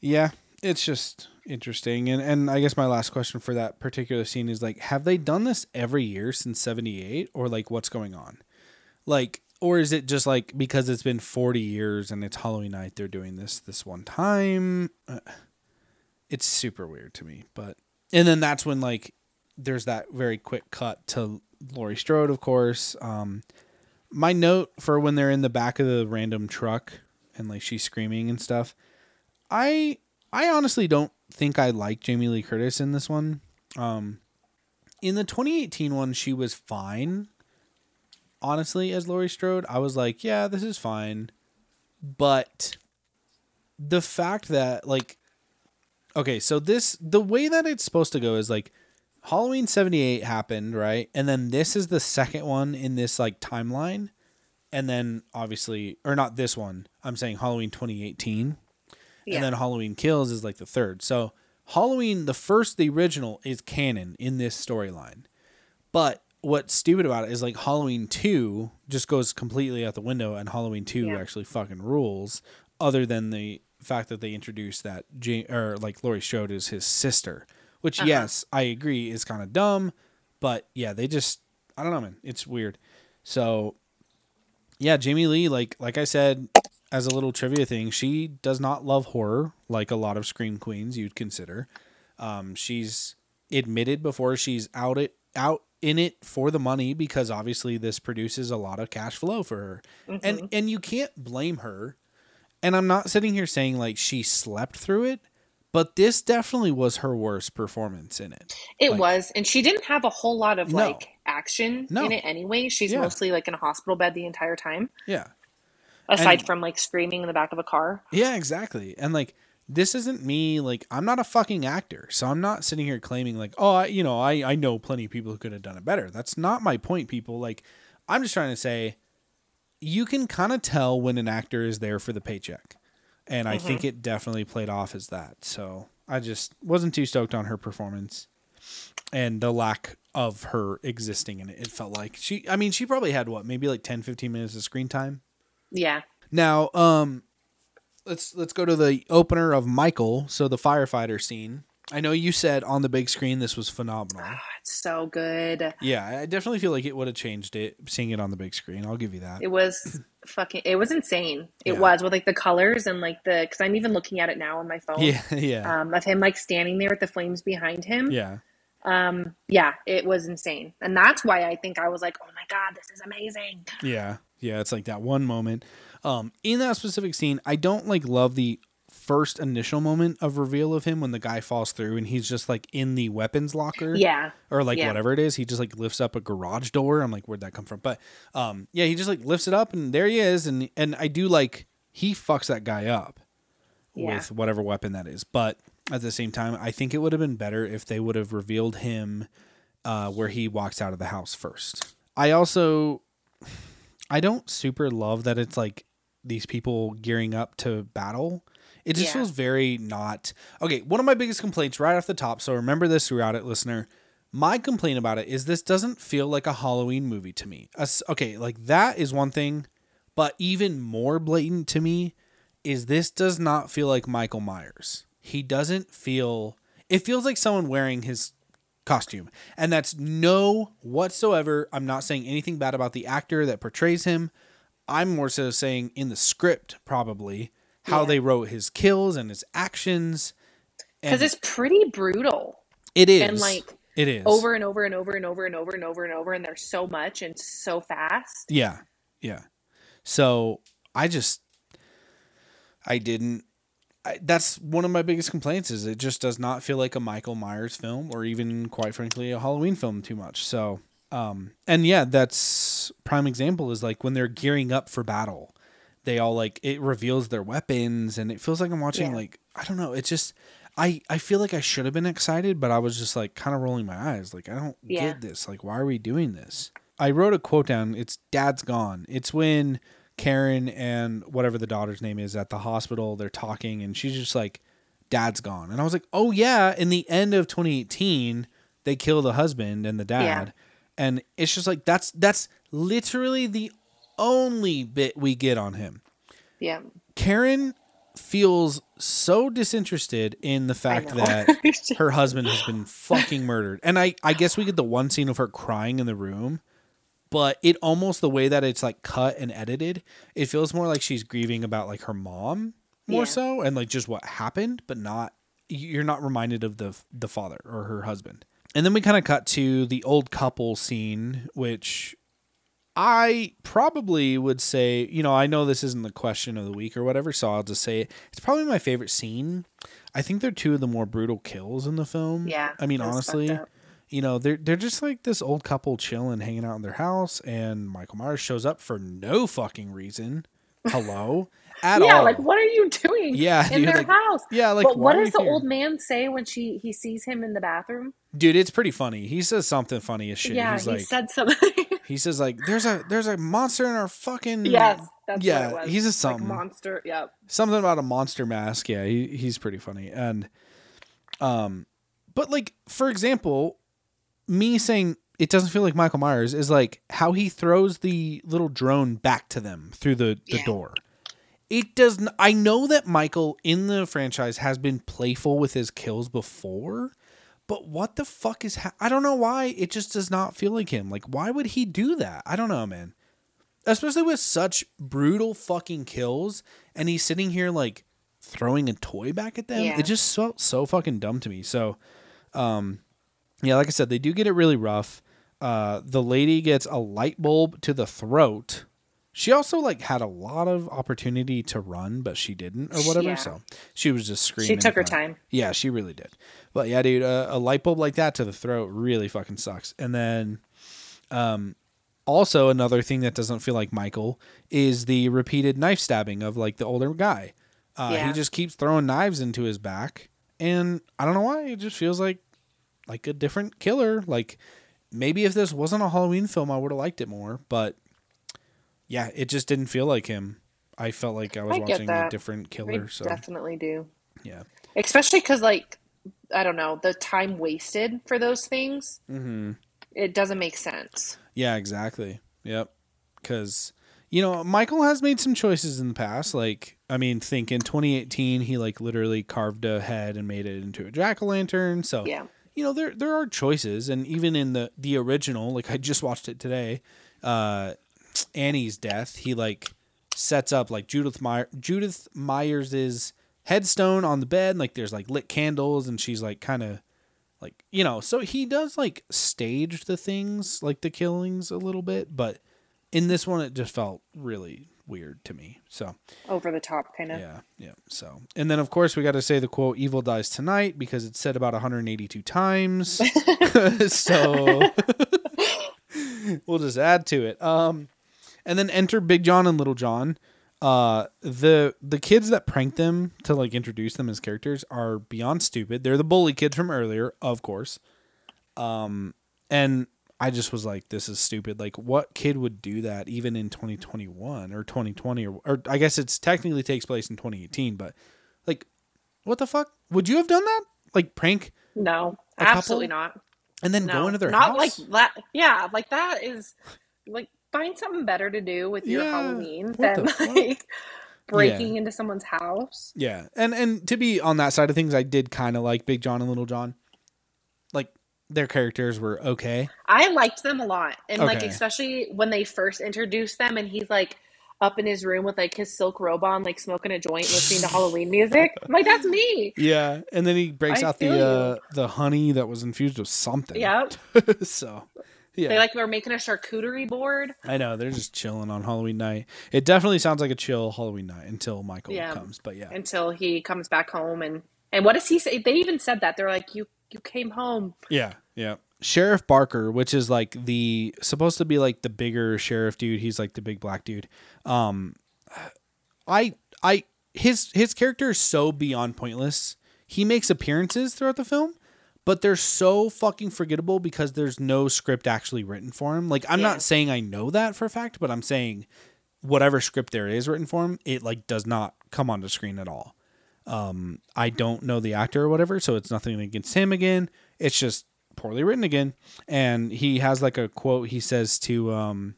Yeah, it's just interesting. And and I guess my last question for that particular scene is like have they done this every year since 78 or like what's going on? Like or is it just like because it's been 40 years and it's Halloween night they're doing this this one time? Uh, it's super weird to me, but and then that's when like there's that very quick cut to Laurie Strode, of course. Um my note for when they're in the back of the random truck and like she's screaming and stuff. I I honestly don't think I like Jamie Lee Curtis in this one. Um in the 2018 one she was fine. Honestly, as Laurie Strode, I was like, yeah, this is fine. But the fact that like okay, so this the way that it's supposed to go is like Halloween 78 happened, right? And then this is the second one in this like timeline. And then obviously or not this one. I'm saying Halloween 2018 Yeah. and then Halloween Kills is like the third. So Halloween, the first, the original, is canon in this storyline. But what's stupid about it is like Halloween two just goes completely out the window, and Halloween two Yeah. actually fucking rules. Other than the fact that they introduced that Jane or like Laurie Strode is his sister, which Uh-huh. yes, I agree is kind of dumb, but yeah, they just I don't know, man, it's weird. So yeah, Jamie Lee, like like I said, as a little trivia thing, she does not love horror like a lot of scream queens you'd consider. Um, she's admitted before she's out it out in it for the money because obviously this produces a lot of cash flow for her. And and you can't blame her. And I'm not sitting here saying like she slept through it, but this definitely was her worst performance in it. It Like- was, and she didn't have a whole lot of No. like action No. in it anyway. She's Yeah. mostly like in a hospital bed the entire time, Yeah. aside And- from like screaming in the back of a car. Yeah, exactly. And like this isn't me like I'm not a fucking actor. So I'm not sitting here claiming like, "Oh, I, you know, I I know plenty of people who could have done it better." That's not my point, people. Like I'm just trying to say you can kind of tell when an actor is there for the paycheck. And I think it definitely played off as that. So I just wasn't too stoked on her performance and the lack of her existing in it. It felt like she I mean, she probably had what, maybe like 10 15 minutes of screen time. Yeah, Now, um, let's let's go to the opener of Michael. So the firefighter scene. I know you said on the big screen this was phenomenal. it's so good. Yeah, I definitely feel like it would have changed it seeing it on the big screen. I'll give you that. It was fucking. It was insane. It Yeah. was with like the colors and like the because I'm even looking at it now on my phone. Yeah, yeah, Um, of him like standing there with the flames behind him. yeah, Um, yeah, it was insane, and that's why I think I was like, oh my god, this is amazing. yeah, yeah. It's like that one moment. Um, in that specific scene, I don't like love the first initial moment of reveal of him when the guy falls through and he's just like in the weapons locker. Yeah, or like Yeah. whatever it is he just like lifts up a garage door i'm like where'd that come from but um yeah he just like lifts it up and there he is and and i do like he fucks that guy up Yeah. with whatever weapon that is but at the same time i think it would have been better if they would have revealed him uh where he walks out of the house first i also i don't super love that it's like these people gearing up to battle it just Yeah. feels very not okay one of my biggest complaints right off the top so remember this throughout it listener. My complaint about it is this doesn't feel like a halloween movie to me. Okay like that is one thing but even more blatant to me is this does not feel like michael myers. He doesn't feel it feels like someone wearing his costume and that's no whatsoever. I'm not saying anything bad about the actor that portrays him. I'm more so saying in the script probably how Yeah. they wrote his kills and his actions because it's pretty brutal it is and like it is over and over and over and over and over and over and over, and there's so much and so fast. Yeah. Yeah. So I just I didn't I, that's one of my biggest complaints is it just does not feel like a Michael Myers film or even quite frankly a Halloween film too much. So um and yeah, that's prime example is like when they're gearing up for battle. They all like it reveals their weapons and it feels like I'm watching Yeah. like I don't know, it's just I, I feel like I should have been excited, but I was just like kind of rolling my eyes. Like, I don't Yeah. get this. Like, why are we doing this? I wrote a quote down. It's Dad's Gone. It's when Karen and whatever the daughter's name is at the hospital, they're talking, and she's just like, Dad's gone. And I was like, oh, yeah. In the end of 2018, they kill the husband and the dad. Yeah. And it's just like, that's that's literally the only bit we get on him. Yeah, Karen feels so disinterested in the fact that her husband has been fucking murdered. And I, I guess we get the one scene of her crying in the room, but it almost the way that it's like cut and edited, it feels more like she's grieving about like her mom more Yeah. so and like just what happened, but not you're not reminded of the the father or her husband. And then we kind of cut to the old couple scene, which I probably would say, you know, I know this isn't the question of the week or whatever, so I'll just say it. It's probably my favorite scene. I think they're two of the more brutal kills in the film. Yeah, I mean, honestly, you know, they're they're just like this old couple chilling, hanging out in their house, and Michael Myers shows up for no fucking reason. Hello, at yeah, all. like what are you doing? Yeah, in dude, their like, house. yeah, like but what does the here? old man say when she he sees him in the bathroom? dude? It's pretty funny. He says something funny as shit. yeah, He's he like, said something. He says like, "There's a there's a monster in our fucking yes, that's yeah." what it was. He's a Like something. monster. Yep. something about a monster mask. Yeah, he, he's pretty funny. And um but like for example, me saying it doesn't feel like Michael Myers is like how he throws the little drone back to them through the, the Yeah. door. It does not I know that Michael in the franchise has been playful with his kills before, but what the fuck is ha- I don't know why it just does not feel like him. Like why would he do that? I don't know, man especially with such brutal fucking kills and he's sitting here like throwing a toy back at them Yeah. it just felt so fucking dumb to me so um yeah like i said they do get it really rough Uh, the lady gets a light bulb to the throat. She also like had a lot of opportunity to run, but she didn't or whatever. Yeah. So she was just screaming. She took her time. Yeah, she really did. But yeah, dude, a, a light bulb like that to the throat really fucking sucks. And then, um, also another thing that doesn't feel like Michael is the repeated knife stabbing of like the older guy. Uh, Yeah. He just keeps throwing knives into his back, and I don't know why. It just feels like like a different killer. Like maybe if this wasn't a Halloween film, I would have liked it more. But yeah, it just didn't feel like him. I felt like I was I watching a that. different I killer. So definitely do. yeah. Especially because, like, I don't know, the time wasted for those things, Mm-hmm. it doesn't make sense. Yeah, exactly. Yep. Because you know Michael has made some choices in the past. Like I mean, think in 2018 he like literally carved a head and made it into a jack o' lantern. So Yeah. you know there there are choices, and even in the the original, like I just watched it today, uh, Annie's death, he like sets up like Judith Meyer Judith Myers's headstone on the bed. Like there's like lit candles, and she's like kind of like you know so he does like stage the things like the killings a little bit but in this one it just felt really weird to me so Over the top, kind of. yeah yeah so and then of course we got to say the quote evil dies tonight because it's said about 182 times so we'll just add to it um and then enter big john and little john. Uh the the kids that prank them to like introduce them as characters are beyond stupid. They're the bully kids from earlier of course. Um and i just was like this is stupid. Like what kid would do that even in 2021 or 2020 or, or i guess it's technically takes place in 2018 but like what the fuck? Would you have done that? Like prank No, A couple? absolutely not. and then No, go into their not house? like that. Yeah, like that is like find something better to do with your Yeah, Halloween than like breaking into someone's house. Yeah, and and to be on that side of things, I did kind of like Big John and Little John. Like their characters were okay. I liked them a lot, and like especially when they first introduced them, and he's like up in his room with like his silk robe on, like smoking a joint, listening to Halloween music. I'm like that's me. Yeah, and then he breaks I out the uh, the honey that was infused with something. Yep. so, yeah, They like were making a charcuterie board. I know they're just chilling on Halloween night. It definitely sounds like a chill Halloween night until Michael Yeah. comes. But yeah, until he comes back home and and what does he say they even said that they're like you you came home Yeah, yeah. Sheriff Barker, which is like the supposed to be like the bigger sheriff dude. He's like the big black dude. Um, I, I, his his character is so beyond pointless. He makes appearances throughout the film, but they're so fucking forgettable because there's no script actually written for him. Like I'm Yeah. not saying I know that for a fact, but I'm saying whatever script there is written for him, it like does not come onto screen at all. Um, I don't know the actor or whatever, so it's nothing against him again. It's just poorly written again. And he has like a quote he says to um,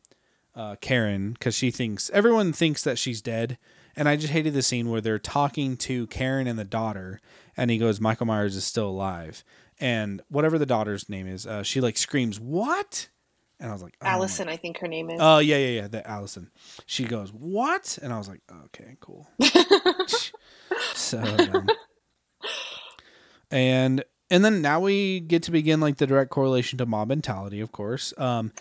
uh, Karen because she thinks everyone thinks that she's dead. And I just hated the scene where they're talking to Karen and the daughter, and he goes, "Michael Myers is still alive." And whatever the daughter's name is, uh, she like screams, "What?" And I was like, oh my allison i think her name is Oh yeah, yeah, yeah. The Allison. She goes, "What?" And I was like, "Okay, cool." so dumb. And and then now we get to begin like the direct correlation to mob mentality, of course. Um,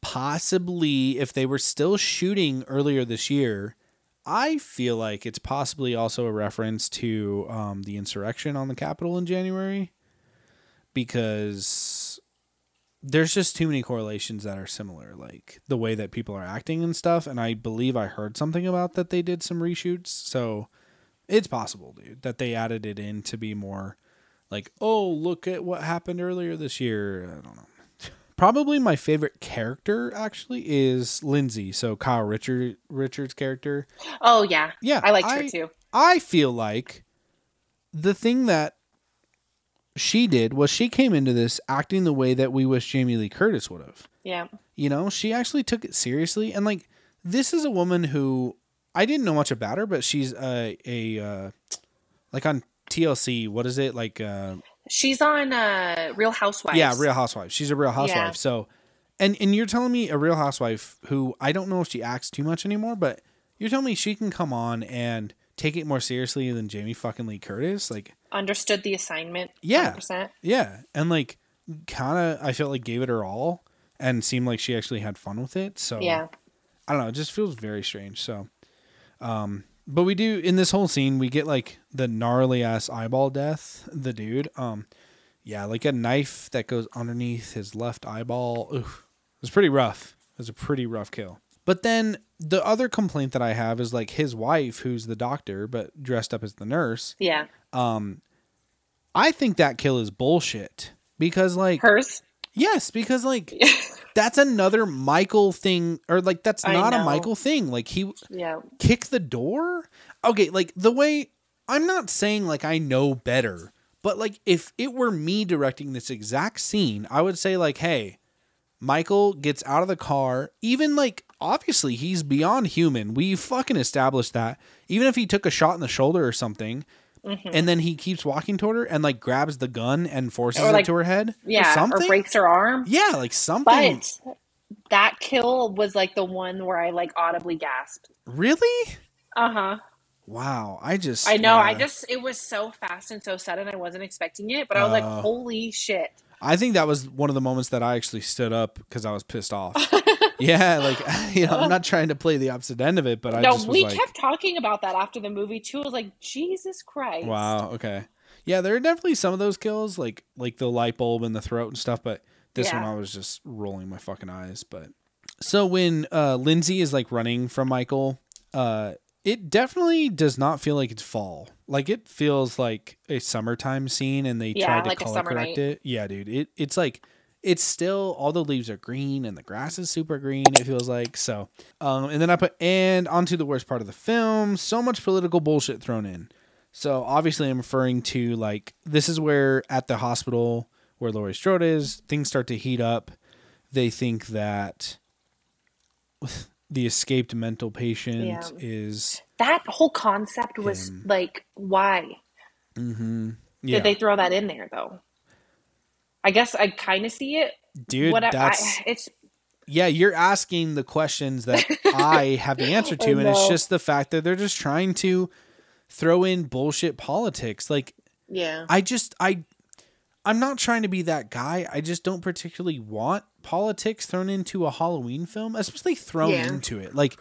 possibly if they were still shooting earlier this year, I feel like it's possibly also a reference to um, the insurrection on the Capitol in January, because there's just too many correlations that are similar, like the way that people are acting and stuff. And I believe I heard something about that they did some reshoots, so it's possible, dude, that they added it in to be more like, oh, look at what happened earlier this year. I don't know. Probably my favorite character actually is Lindsay. So Kyle Richard Richards' character. oh yeah Yeah, i liked I- her too I feel like the thing that she did was she came into this acting the way that we wish Jamie Lee Curtis would have. yeah You know, she actually took it seriously, and like this is a woman who I didn't know much about her, but she's a a uh, like on TLC. What is it like? Uh, she's on uh real housewives yeah, Real Housewife. She's a Real Housewife. Yeah. So, and and you're telling me a Real Housewife who I don't know if she acts too much anymore, but you're telling me she can come on and take it more seriously than Jamie fucking Lee Curtis, like. understood the assignment Yeah. 100%. Yeah, and like kind of I felt like gave it her all. and seemed like she actually had fun with it. So Yeah. I don't know. It just feels very strange. So, um, but we do in this whole scene we get like the gnarly ass eyeball death. The dude, um, yeah, like a knife that goes underneath his left eyeball. Oof, it was pretty rough. It was a pretty rough kill. But then the other complaint that I have is like his wife, who's the doctor but dressed up as the nurse. Yeah. Um, I think that kill is bullshit because like Hers. Yes, because like that's another Michael thing, or like that's I not a. Michael thing. Like he Yeah. kick the door. Okay, like the way I'm not saying like I know better, but like if it were me directing this exact scene, I would say like, hey, Michael gets out of the car. Even like obviously he's beyond human. We fucking established that. Even if he took a shot in the shoulder or something. Mm-hmm. And then he keeps walking toward her and like grabs the gun and forces like- it to her head. Yeah. or Or, breaks her arm. Yeah, like something. But that kill was like the one where I like audibly gasped. Really? Uh huh. Wow. I just. I know. I just it was so fast and so sudden. I wasn't expecting it, but I was like, Uh. "Holy shit!" I think that was one of the moments that I actually stood up because I was pissed off. yeah, like you know, I'm not trying to play the opposite end of it, but I no, just was we like, kept talking about that after the movie too. I was like, "Jesus Christ!" wow, okay, yeah, there are definitely some of those kills, like like the light bulb in the throat and stuff, but this Yeah. one I was just rolling my fucking eyes. But so when uh, Lindsay is like running from Michael, uh, it definitely does not feel like it's fall. Like it feels like a summertime scene, and they Yeah, tried to like color correct night. it. Yeah, dude, it it's like it's still all the leaves are green and the grass is super green. It feels like so. Um, and then I put and onto the worst part of the film. So much political bullshit thrown in. So obviously, I'm referring to like this is where at the hospital where Laurie Strode is, things start to heat up. They think that the escaped mental patient Yeah. is That whole concept was Him. like, why yeah, did they throw that in there though? I guess I kind of see it. dude. what that's I, it's yeah. You're asking the questions that I have the answer to, and it's just the fact that they're just trying to throw in bullshit politics. Like yeah. I just I I'm not trying to be that guy. I just don't particularly want politics thrown into a Halloween film, especially thrown Yeah. into it. Like,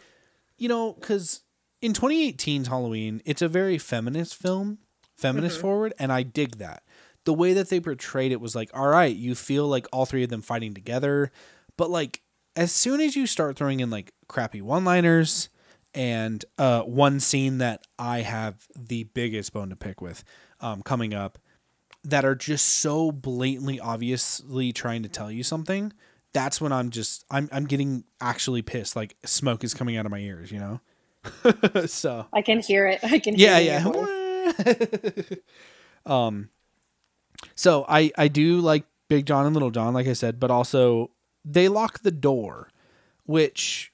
you know, cuz in 2018's Halloween, it's a very feminist film, feminist forward, and I dig that. The way that they portrayed it was like, all right, you feel like all three of them fighting together, but like as soon as you start throwing in like crappy one-liners and uh, one scene that I have the biggest bone to pick with um, coming up that are just so blatantly obviously trying to tell you something that's when i'm just i'm i'm getting actually pissed. Like smoke is coming out of my ears you know? So. I can hear it. I can yeah hear it in your voice. yeah um so i i do like big john and little john like i said but also they lock the door which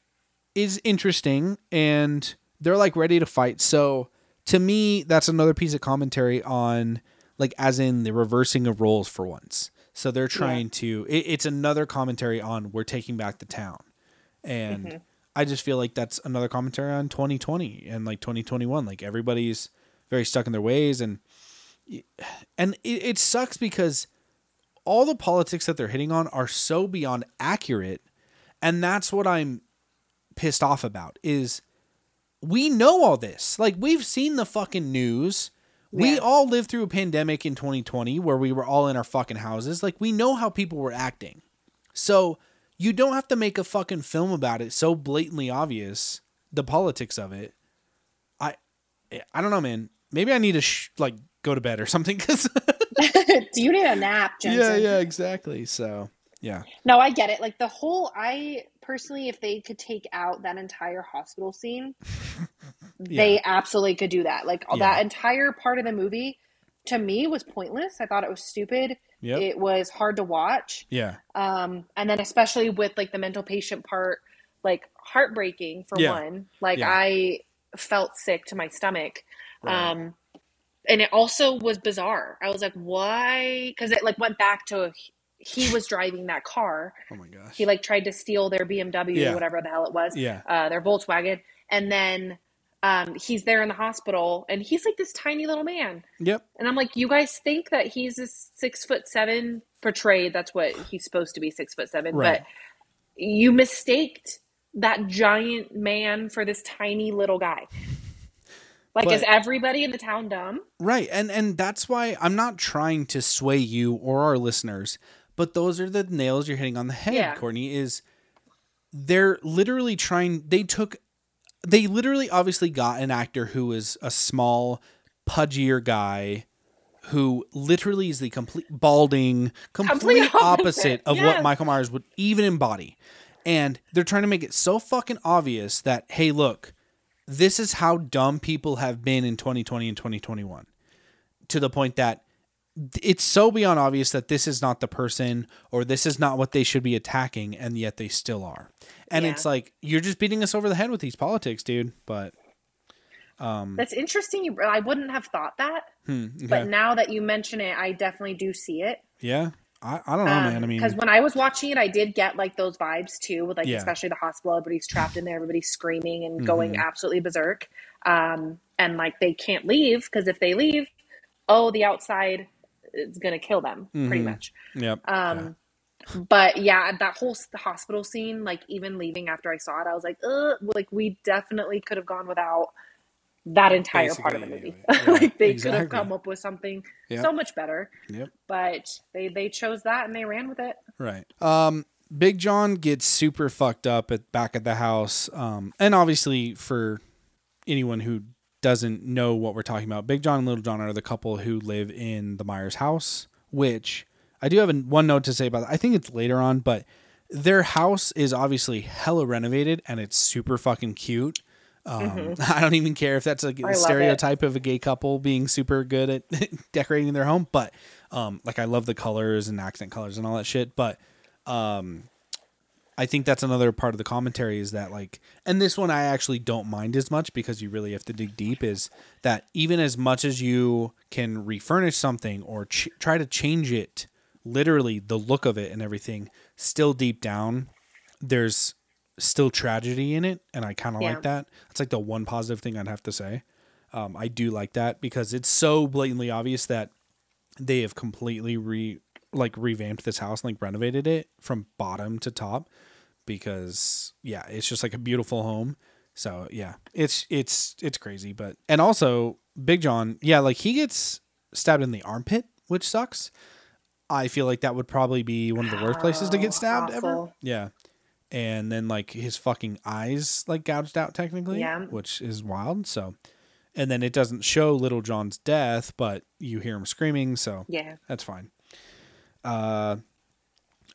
is interesting and they're like ready to fight. So to me that's another piece of commentary on like as in the reversing of roles for once. So they're trying to it, it's another commentary on we're taking back the town. And mm-hmm. i just feel like that's another commentary on 2020 and like 2021 like everybody's very stuck in their ways and and it, it sucks because all the politics that they're hitting on are so beyond accurate. And that's what i'm pissed off about is we know all this. Like we've seen the fucking news we all lived through a pandemic in 2020 where we were all in our fucking houses. Like we know how people were acting. So you don't have to make a fucking film about it so blatantly obvious the politics of it. I i don't know man. Maybe i need to sh- like go to bed or something cuz Do you need a nap, Jensen? yeah yeah exactly. So yeah. No, I get it. Like the whole, I personally, if they could take out that entire hospital scene, they absolutely could do that. Like Yeah. that entire part of the movie, to me, was pointless. I thought it was stupid. Yep. It was hard to watch. yeah Um, and then especially with like the mental patient part, like heartbreaking for Yeah. one. Like Yeah. I felt sick to my stomach. Right. Um, and it also was bizarre. I was like, why? Because it like went back to he was driving that car. oh my gosh He like tried to steal their BMW, Yeah. whatever the hell it was, yeah uh, their Volkswagen, and then um, he's there in the hospital and he's like this tiny little man. Yep. And I'm like, you guys think that he's a six foot seven portrayed. That's what he's supposed to be, six foot seven. Right. But you mistaked that giant man for this tiny little guy. Like, But- is everybody in the town dumb? Right. And and that's why I'm not trying to sway you or our listeners, but those are the nails you're hitting on the head, Yeah. Courtney, is they're literally trying they took they literally obviously got an actor who is a small, pudgier guy who literally is the complete balding, complete, Complete opposite, opposite, of what. Michael Myers would even embody. And they're trying to make it so fucking obvious that, hey, look, this is how dumb people have been in 2020 and 2021 to the point that it's so beyond obvious that this is not the person or this is not what they should be attacking and yet they still are and Yeah. it's like you're just beating us over the head with these politics dude but That's interesting. You, I wouldn't have thought that, hmm, but now that you mention it, I definitely do see it. yeah I, I don't know man i mean because when I was watching it, I did get like those vibes too, with like Yeah. especially the hospital. Everybody's trapped in there, everybody's screaming and going Mm-hmm. absolutely berserk, um, and like they can't leave because if they leave, oh, the outside is gonna kill them pretty Mhm. much. yep Um, But yeah, that whole hospital scene, like even leaving after I saw it, I was like, Ugh, like we definitely could have gone without that entire part of the Basically, movie. yeah, like they could have come up with something Yep. so much better. Yep. But they they chose that and they ran with it. Right. Um, Big John gets super fucked up at back at the house. Um, and obviously for anyone who doesn't know what we're talking about, Big John and Little John are the couple who live in the Myers house, which I do have one note to say about that. I think it's later on, but their house is obviously hella renovated and it's super fucking cute. Um, I don't even care if that's a Mm-hmm. it. stereotype of a gay couple being super good at decorating their home, but um, like I love the colors and accent colors and all that shit. But um, I think that's another part of the commentary is that like, and this one I actually don't mind as much because you really have to dig deep. Is that even as much as you can refurnish something or ch- try to change it, literally the look of it and everything, still deep down, there's still tragedy in it, and I kind of Yeah. like that. It's like the one positive thing I'd have to say. Um, I do like that because it's so blatantly obvious that they have completely re like revamped this house and like renovated it from bottom to top because yeah it's just like a beautiful home so yeah it's it's it's crazy but and also big john yeah like he gets stabbed in the armpit which sucks i feel like that would probably be one of the worst places to Oh, get stabbed ever yeah and then like his fucking eyes like gouged out technically Yeah. which is wild so and then it doesn't show little john's death but you hear him screaming so Yeah. that's fine. Uh,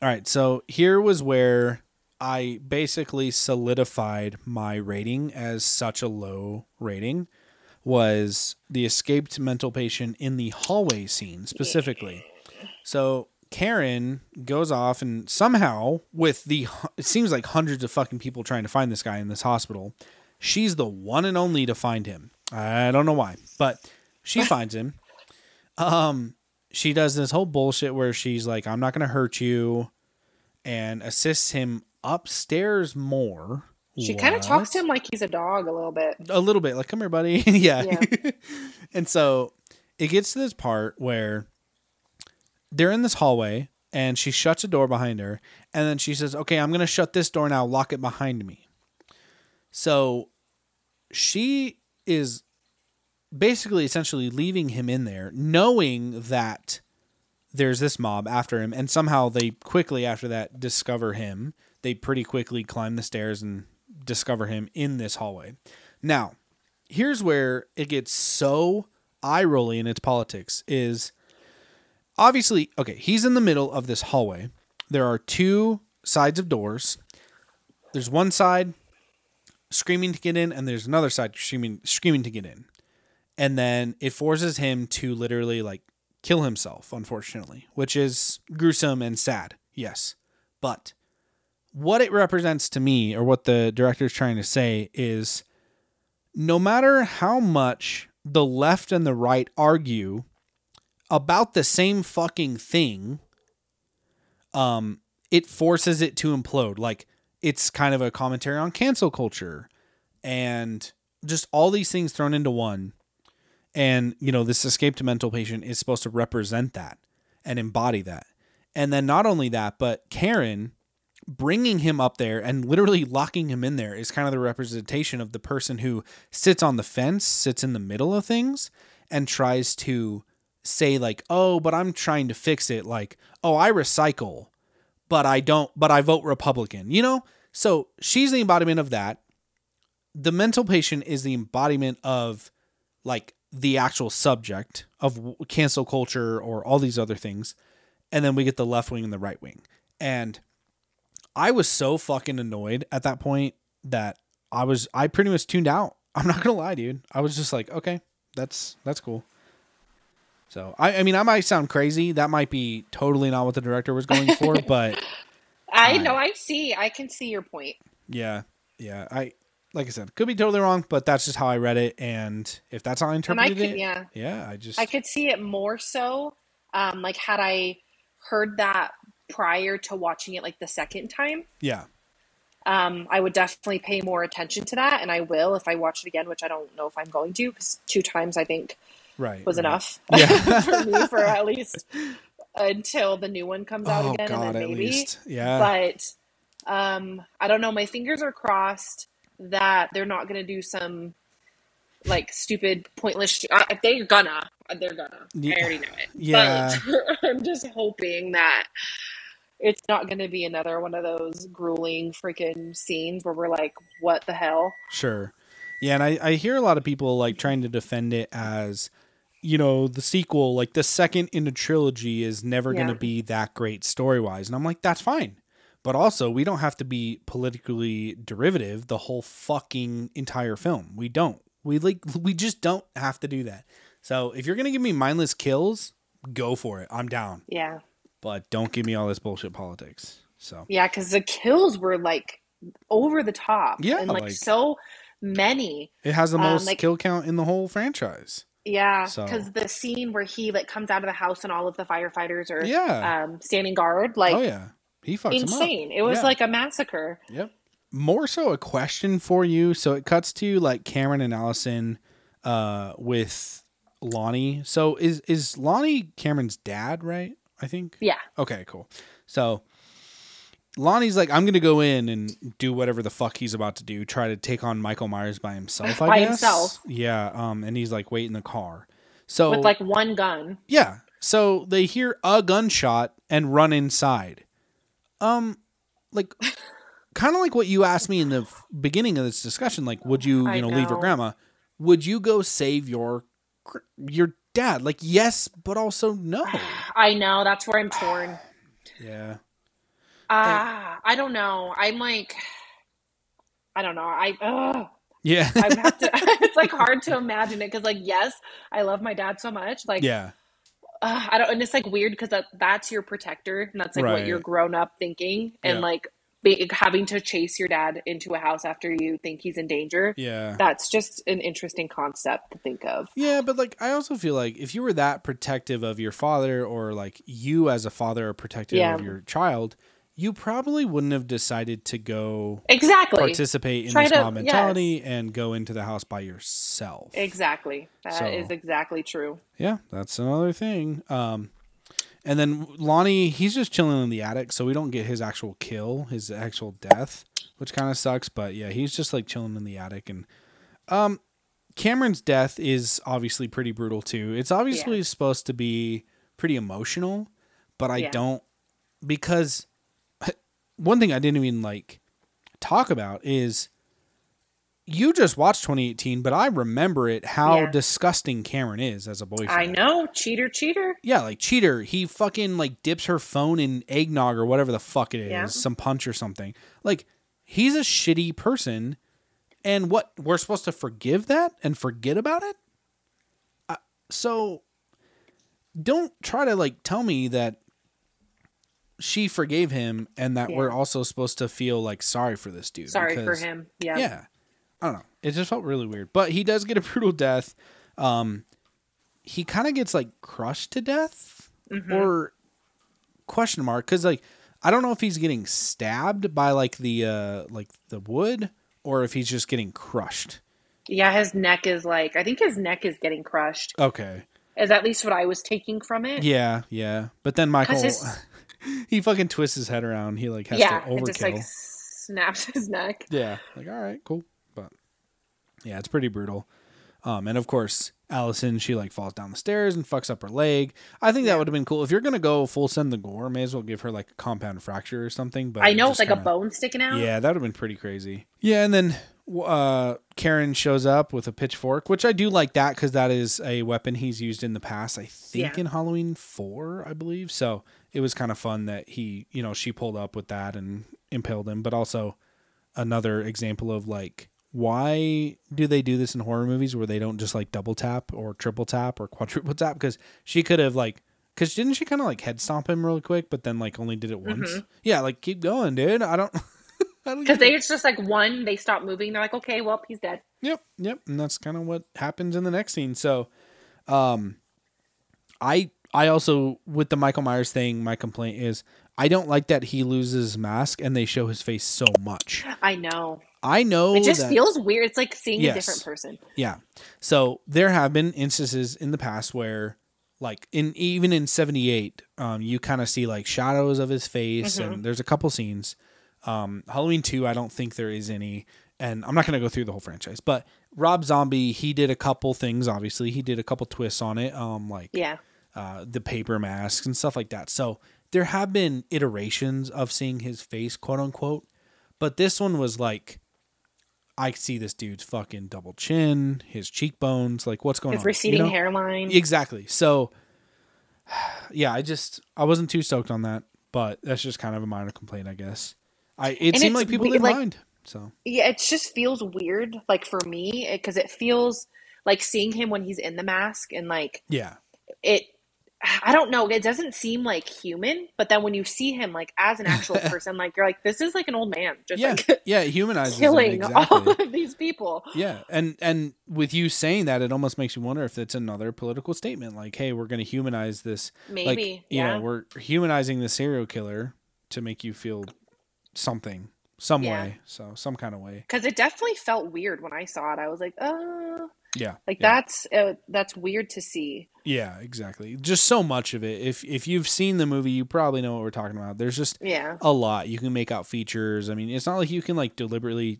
all right. So here was where I basically solidified my rating as such a low rating was the escaped mental patient in the hallway scene specifically. So Karen goes off and somehow with the it seems like hundreds of fucking people trying to find this guy in this hospital, she's the one and only to find him. I don't know why, but she finds him. Um she does this whole bullshit where she's like, I'm not going to hurt you and assists him upstairs more. She kind of talks to him like he's a dog a little bit. a little bit like, come here, buddy. yeah. Yeah. and so it gets to this part where they're in this hallway and she shuts a door behind her. And then she says, Okay, I'm going to shut this door now, lock it behind me. So she is basically essentially leaving him in there, knowing that there's this mob after him, and somehow they quickly after that discover him. They pretty quickly climb the stairs and discover him in this hallway. Now, here's where it gets so eye rolly in its politics is obviously okay, he's in the middle of this hallway. There are two sides of doors. There's one side screaming to get in, and there's another side screaming screaming to get in. And then it forces him to literally like kill himself, unfortunately, which is gruesome and sad. Yes. But what it represents to me, or what the director is trying to say, is no matter how much the left and the right argue about the same fucking thing, um, it forces it to implode. Like it's kind of a commentary on cancel culture and just all these things thrown into one. And, you know, this escaped mental patient is supposed to represent that and embody that. And then not only that, but Karen bringing him up there and literally locking him in there is kind of the representation of the person who sits on the fence, sits in the middle of things, and tries to say, like, oh, but I'm trying to fix it. Like, oh, I recycle, but I don't, but I vote Republican, you know? So she's the embodiment of that. The mental patient is the embodiment of like the actual subject of cancel culture or all these other things. And then we get the left wing and the right wing. And I was so fucking annoyed at that point that I was I pretty much tuned out. I'm not gonna lie, dude. I was just like, okay, that's that's cool. So I, I mean I might sound crazy. That might be totally not what the director was going for, but I know I see. I can see your point. Yeah. Yeah. I like I said, could be totally wrong, but that's just how I read it and if that's how I interpreted could, it. yeah. Yeah, I just I could see it more so um like had I heard that prior to watching it like the second time. Yeah. Um, I would definitely pay more attention to that, and I will if I watch it again, which I don't know if I'm going to, because two times I think right was right. enough Yeah. for me for at least until the new one comes out Oh again, god, and then at maybe. least. Yeah. But um, I don't know. My fingers are crossed that they're not going to do some like stupid, pointless. Sh- uh, they're gonna. They're gonna. Yeah. I already know it. Yeah. But I'm just hoping that it's not to be another one of those grueling freaking scenes where we're like, "What the hell?" Sure. Yeah, and I, I hear a lot of people like trying to defend it as, you know, the sequel, like the second in the trilogy is never going to be that great story wise. And I'm like, that's fine. But also, we don't have to be politically derivative the whole fucking entire film. We don't. We like we just don't have to do that. So if you're gonna give me mindless kills, go for it. I'm down. Yeah, But don't give me all this bullshit politics. So yeah, because the kills were like over the top. Yeah, and like, like- so many. it has the Um, most like- kill count in the whole franchise. Yeah, So- because the scene where he like comes out of the house and all of the firefighters are Yeah. um, standing guard, like oh yeah. He fucks insane. It was Yeah. like a massacre. Yep. More so a question for you. So it cuts to like Cameron and Allison uh with Lonnie. So is is Lonnie Cameron's dad, right? I think. Yeah, Okay, cool. So Lonnie's like, I'm gonna go in and do whatever the fuck he's about to do, try to take on Michael Myers by himself, I By guess. himself. Yeah. Um, and he's like, wait in the car. So with like one gun. yeah. So they hear a gunshot and run inside. Um, like, kind of like what you asked me in the beginning of this discussion. Like, would you, you know, leave your grandma? Would you go save your your dad? Like, yes, but also no. I know that's where I'm torn. Yeah. Ah, I don't know. I'm like, I don't know. I ugh. Yeah. I have to. it's like hard to imagine it because, like, yes, I love my dad so much. Like, yeah. uh, I don't, and it's like weird because that, that's your protector, and that's like Right. what you're grown up thinking, and Yeah. like be, having to chase your dad into a house after you think he's in danger. Yeah. That's just an interesting concept to think of. Yeah, but like I also feel like if you were that protective of your father or like you as a father are protective Yeah. of your child, you probably wouldn't have decided to go Exactly. participate in Try this to- mob mentality and go into the house by yourself. Exactly. That is So- exactly true. Yeah, that's another thing. Um, and then Lonnie, he's just chilling in the attic, so we don't get his actual kill, his actual death, which kind of sucks. But yeah, he's just like chilling in the attic, and um, Cameron's death is obviously pretty brutal too. It's obviously supposed to be pretty emotional, but I Yeah. don't because one thing I didn't even like talk about is you just watched 2018, but I remember it how Yeah. disgusting Cameron is as a boyfriend. I know. Cheater, cheater. Yeah, like cheater. He fucking like dips her phone in eggnog or whatever the fuck it is, Yeah. some punch or something. Like he's a shitty person, and what we're supposed to forgive that and forget about it. Uh, so don't try to like tell me that she forgave him and that Yeah. we're also supposed to feel like sorry for this dude. Sorry for him. Yeah. yeah. I don't know. It just felt really weird. But he does get a brutal death. Um he kind of gets like crushed to death Mm-hmm. or question mark cuz like I don't know if he's getting stabbed by like the uh like the wood or if he's just getting crushed. Yeah, his neck is like I think his neck is getting crushed. Okay. Is at least what I was taking from it. Yeah, yeah. But then Michael his- he fucking twists his head around. He like has yeah, to it overkill. just like snaps his neck. Yeah. Like, all right, cool. Yeah, it's pretty brutal. Um, and of course, Allison, she like falls down the stairs and fucks up her leg. I think that would have been cool. If you're gonna go full send the gore, may as well give her like a compound fracture or something. But I know, it's like kinda- a bone sticking out. Yeah, that would have been pretty crazy. Yeah, and then uh, Karen shows up with a pitchfork, which I do like that because that is a weapon he's used in the past. I think Yeah. in Halloween four, I believe. So it was kind of fun that he, you know, she pulled up with that and impaled him. But also another example of like why do they do this in horror movies where they don't just like double tap or triple tap or quadruple tap? Because she could have like. Cause didn't she kind of like head stomp him really quick, but then like only did it once? Yeah, like keep going, dude. I don't. I don't Because they it's just like one, they stop moving. They're like, okay, well, he's dead. Yep, yep, and that's kind of what happens in the next scene. So, um, I I also with the Michael Myers thing, my complaint is I don't like that he loses his mask and they show his face so much. I know. I know It just that- feels weird. It's like seeing Yes. a different person. yeah. So there have been instances in the past where like in even in 78 um you kind of see like shadows of his face and there's a couple scenes um halloween 2 i don't think there is any and i'm not going to go through the whole franchise but rob zombie he did a couple things obviously he did a couple twists on it um like Yeah. uh, the paper masks and stuff like that. So there have been iterations of seeing his face, quote unquote, but this one was like, I see this dude's fucking double chin, his cheekbones, like what's going His on? His receding you know? hairline. Exactly. So, yeah, I just I wasn't too stoked on that, but that's just kind of a minor complaint, I guess. I it And seemed like people we- didn't like- mind. So Yeah, it just feels weird, like for me, because it feels like seeing him when he's in the mask and like yeah, it. I don't know. It doesn't seem like human, but then when you see him like as an actual person, like you're like, this is like an old man, just yeah, like yeah. It humanizes him, killing exactly. all of these people. Yeah, and and with you saying that, it almost makes you wonder if it's another political statement, like, "Hey, we're going to humanize this." like, Maybe, you yeah. know, we're humanizing the serial killer to make you feel something, some Yeah. way, so some kind of way. Because it definitely felt weird when I saw it. I was like, oh, Yeah, like yeah. that's uh, that's weird to see. Yeah, exactly. Just so much of it. If if you've seen the movie, you probably know what we're talking about. There's just Yeah, a lot. You can make out features. I mean, it's not like you can like deliberately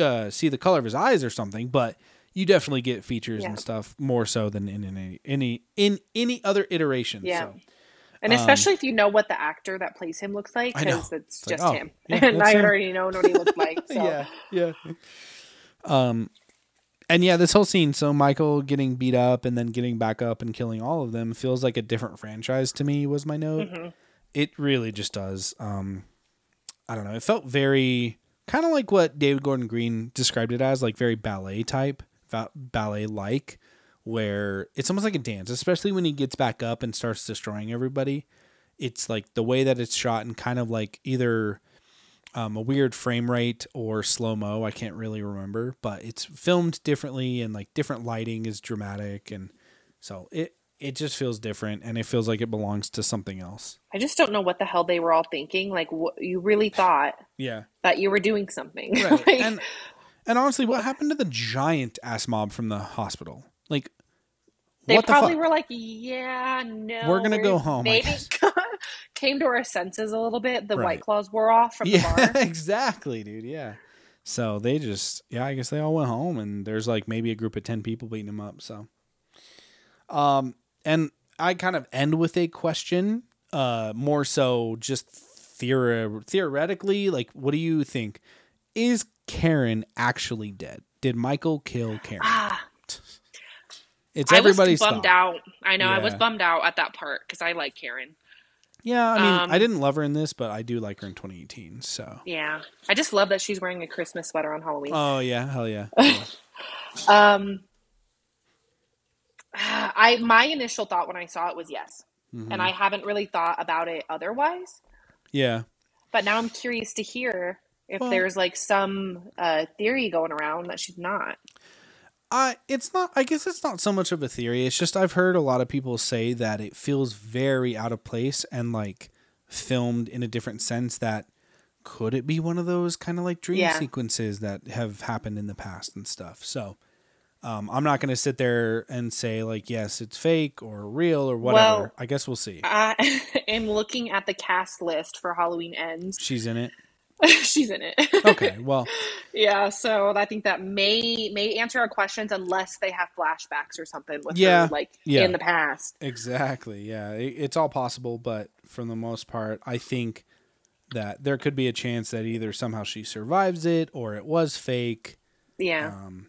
uh, see the color of his eyes or something, but you definitely get features Yeah. and stuff more so than in any any in any other iteration. Yeah. So. and especially if you know what the actor that plays him looks like, Um, because it's It's like, just oh, him, yeah, and I him. already know what he looks like. So. Yeah, yeah. Um, and yeah, this whole scene. So Michael getting beat up and then getting back up and killing all of them feels like a different franchise to me. Was my note. Mm-hmm. It really just does. Um, I don't know. It felt very kind of like what David Gordon Green described it as, like very ballet type, ballet like, where it's almost like a dance, especially when he gets back up and starts destroying everybody. It's like the way that it's shot and kind of like either um, a weird frame rate or slow mo. I can't really remember, but it's filmed differently and like different lighting is dramatic, and so it it just feels different and it feels like it belongs to something else. I just don't know what the hell they were all thinking. Like, what you really thought Yeah, that you were doing something, right. Like, and and honestly, what happened to the giant ass mob from the hospital? Like, They what probably fuck? were like, yeah, no. We're gonna go home, Maybe came to our senses a little bit. The Right. white claws wore off from yeah, the bar. exactly, dude. Yeah. So they just, yeah, I guess they all went home, and there's like maybe a group of ten people beating them up. So, um, and I kind of end with a question, uh, more so just theor- theoretically, like, what do you think? Is Karen actually dead? Did Michael kill Karen? Ah, It's I everybody's was bummed thought. out. I know I was bummed out at that part because I like Karen. Yeah, I mean, Um, I didn't love her in this, but I do like her in 2018. So, Yeah, I just love that she's wearing a Christmas sweater on Halloween. oh yeah, hell yeah. yeah. Um, I my initial thought when I saw it was yes, Mhm. and I haven't really thought about it otherwise. yeah. But now I'm curious to hear if Well- there's like some uh, theory going around that she's not. I it's not I guess it's not so much of a theory. It's just I've heard a lot of people say that it feels very out of place and like filmed in a different sense that could it be one of those kind of like dream Yeah. sequences that have happened in the past and stuff? So um, I'm not going to sit there and say like yes, it's fake or real or whatever. Well, I guess we'll see. I am looking at the cast list for Halloween Ends. She's in it. She's in it. Okay, well, yeah, so I think that may may answer our questions unless they have flashbacks or something with Yeah, her like yeah. in the past. exactly. Yeah, it, it's all possible, but for the most part, I think that there could be a chance that either somehow she survives it or it was fake. Yeah. Um,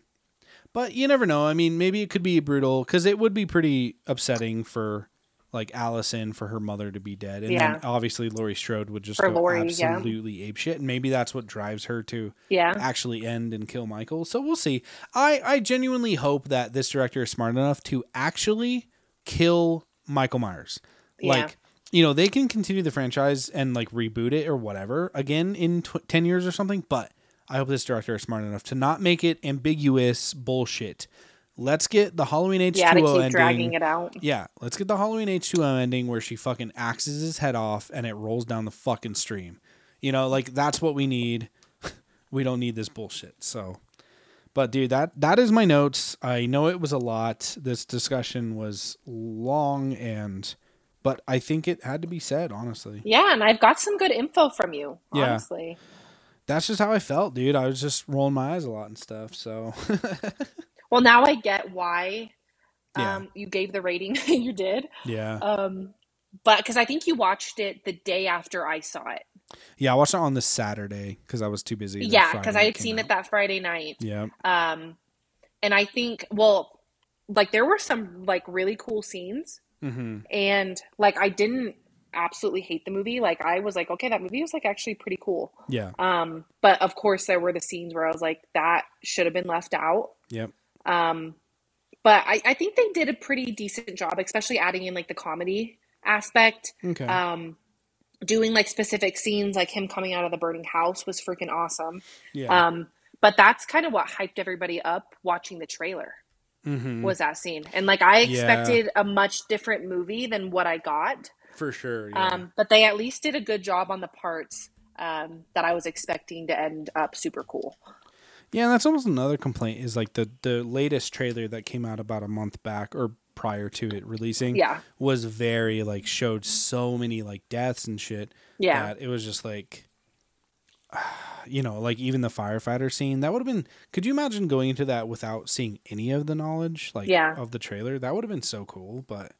but you never know. I mean, maybe it could be brutal because it would be pretty upsetting for like Allison for her mother to be dead, and Yeah. then obviously Laurie Strode would just For go yeah. absolutely ape shit, and maybe that's what drives her to yeah. actually end and kill Michael. So we'll see. I I genuinely hope that this director is smart enough to actually kill Michael Myers. Yeah. Like you know, they can continue the franchise and like reboot it or whatever again in tw- 10 years or something, but I hope this director is smart enough to not make it ambiguous bullshit. Let's get the Halloween H2O Yeah, to keep ending. dragging it out. Yeah, let's get the Halloween H2O ending where she fucking axes his head off and it rolls down the fucking stream. You know, like that's what we need. we don't need this bullshit. So, but dude, that that is my notes. I know it was a lot. This discussion was long and but I think it had to be said, honestly. Yeah, and I've got some good info from you, Yeah. honestly. That's just how I felt, dude. I was just rolling my eyes a lot and stuff. So, Well, now I get why Yeah. um, you gave the rating you did. yeah. Um, but because I think you watched it the day after I saw it. Yeah, I watched it on the Saturday cuz I was too busy. yeah, because I had seen out. it that Friday night. Yeah. Um, and I think, well, like there were some like really cool scenes, Mhm. and like I didn't absolutely hate the movie. Like I was like, okay, that movie was like actually pretty cool. Yeah. Um, but of course there were the scenes where I was like, that should have been left out. Yep. Um, but I, I think they did a pretty decent job, especially adding in like the comedy aspect. Okay. Um, doing like specific scenes, like him coming out of the burning house, was freaking awesome. yeah. Um, but that's kind of what hyped everybody up watching the trailer Mhm. was that scene, and like I Yeah. expected a much different movie than what I got. For sure. Yeah. Um, but they at least did a good job on the parts um, that I was expecting to end up super cool. Yeah, and that's almost another complaint is like the the latest trailer that came out about a month back or prior to it releasing Yeah, was very like showed so many like deaths and shit yeah, that it was just like you know, like even the firefighter scene, that would have been could you imagine going into that without seeing any of the knowledge like Yeah. of the trailer? That would have been so cool, but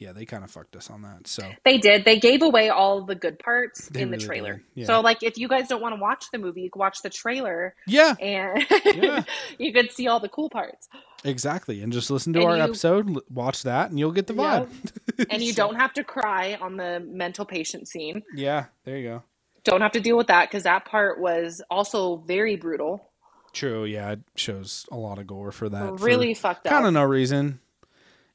yeah, they kind of fucked us on that. So they did. They gave away all the good parts They in the really trailer. yeah. So like, if you guys don't want to watch the movie, you can watch the trailer, yeah, and Yeah. you could see all the cool parts. exactly. And just listen to And our you- episode, watch that, and you'll get the vibe. And you So- don't have to cry on the mental patient scene. Yeah, there you go. Don't have to deal with that because that part was also very brutal. True. Yeah, it shows a lot of gore for that. really fucked up. kind of no reason.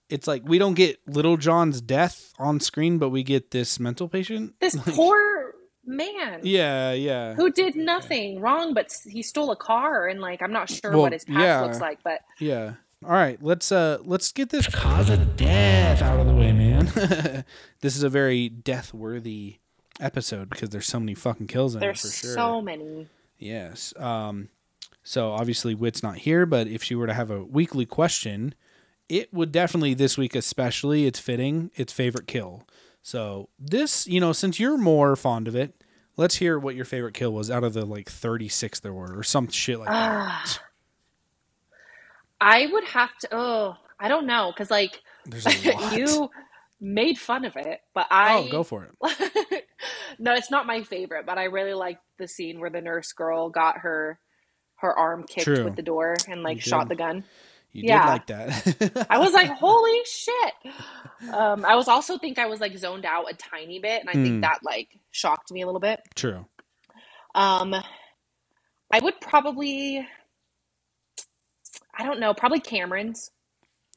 It's like we don't get Little John's death on screen, but we get this mental patient. This poor man Yeah, yeah. who did nothing wrong, but he stole a car and like I'm not sure Well, what his past yeah. looks like, but Yeah. All right, let's uh let's get this cause of death out of the way, man. this is a very death worthy episode because there's so many fucking kills in there's it for sure. so many. Yes. Um so obviously Wit's not here, but if she were to have a weekly question, it would definitely this week especially it's fitting its favorite kill. So this, you know, since you're more fond of it, let's hear what your favorite kill was out of the like 36 there were or some shit like that. I would have to. Oh, I don't know because like There's a lot. you made fun of it, but I oh, go for it. no, it's not my favorite, but I really liked the scene where the nurse girl got her her arm kicked True. with the door and like shot the gun. You Yeah. did like that. I was like, holy shit. Um, I was also think I was like zoned out a tiny bit, and I Hmm. think that like shocked me a little bit. True. Um, I would probably, I don't know, probably Cameron's.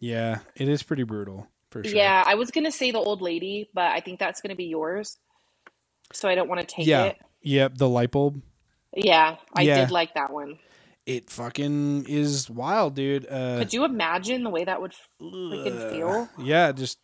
Yeah, it is pretty brutal for sure. Yeah, I was gonna say the old lady, but I think that's gonna be yours. So I don't want to take Yeah. it. Yep, the light bulb. Yeah, I Yeah. did like that one. It fucking is wild, dude. Uh Could you imagine the way that would freaking feel? Yeah, just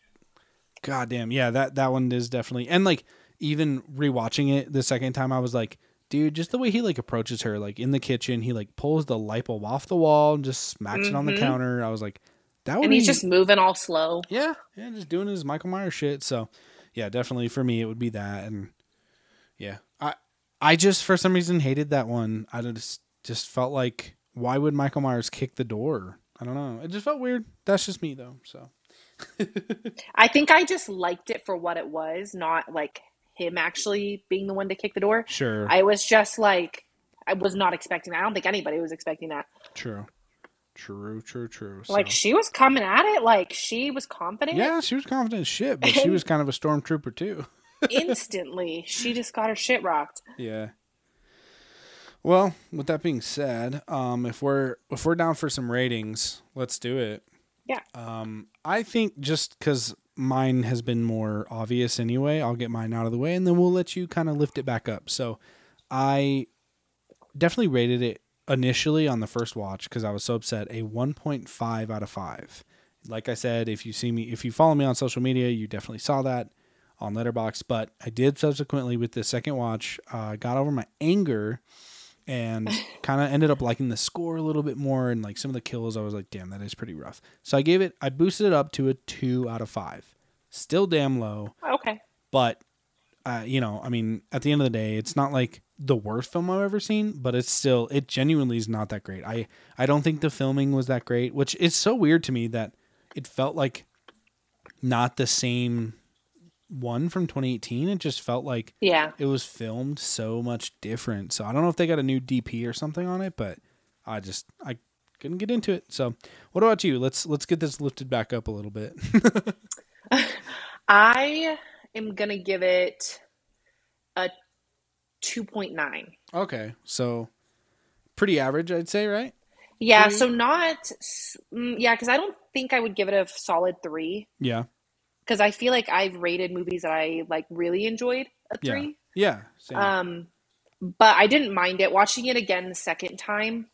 goddamn. Yeah, that that one is definitely and like even rewatching it the second time I was like, dude, just the way he like approaches her, like in the kitchen, he like pulls the light bulb off the wall and just smacks it on the Mhm. counter. I was like, that would And be he's just moving all slow. yeah, yeah, just doing his Michael Myers shit. So, yeah, definitely for me it would be that, and yeah, I I just for some reason hated that one. I just just felt like why would Michael Myers kick the door? I don't know. It just felt weird. That's just me though. So I think I just liked it for what it was, not like him actually being the one to kick the door. sure, I was just like, I was not expecting that. I don't think anybody was expecting that. true, true, true, true. Like So- she was coming at it, like she was confident. yeah, she was confident as shit, but she was kind of a stormtrooper too. Instantly, she just got her shit rocked. Yeah. Well, with that being said, um, if we're if we're down for some ratings, let's do it. Yeah. Um, I think just because mine has been more obvious anyway, I'll get mine out of the way, and then we'll let you kind of lift it back up. So, I definitely rated it initially on the first watch because I was so upset a 1.5 out of five. Like I said, if you see me, if you follow me on social media, you definitely saw that on Letterboxd. But I did subsequently with the second watch, uh, got over my anger and kind of ended up liking the score a little bit more and like some of the kills. I was like, damn, that is pretty rough. So I gave it, I boosted it up to a two out of five. Still damn low, Okay. but uh, you know, I mean, at the end of the day, it's not like the worst film I've ever seen, but it's still, it genuinely is not that great. I, I don't think the filming was that great, which is so weird to me that it felt like not the same one from 2018. It just felt like Yeah. it was filmed so much different. So I don't know if they got a new DP or something on it, but I just I couldn't get into it. So what about you? Let's let's get this lifted back up a little bit. I am gonna give it a two point nine. okay, so pretty average, I'd say, right? Yeah, Three? so not mm, yeah, because I don't think I would give it a solid three. Yeah, Because I feel like I've rated movies that I like really enjoyed a three. yeah, same. Um, but I didn't mind it. Watching it again the second time,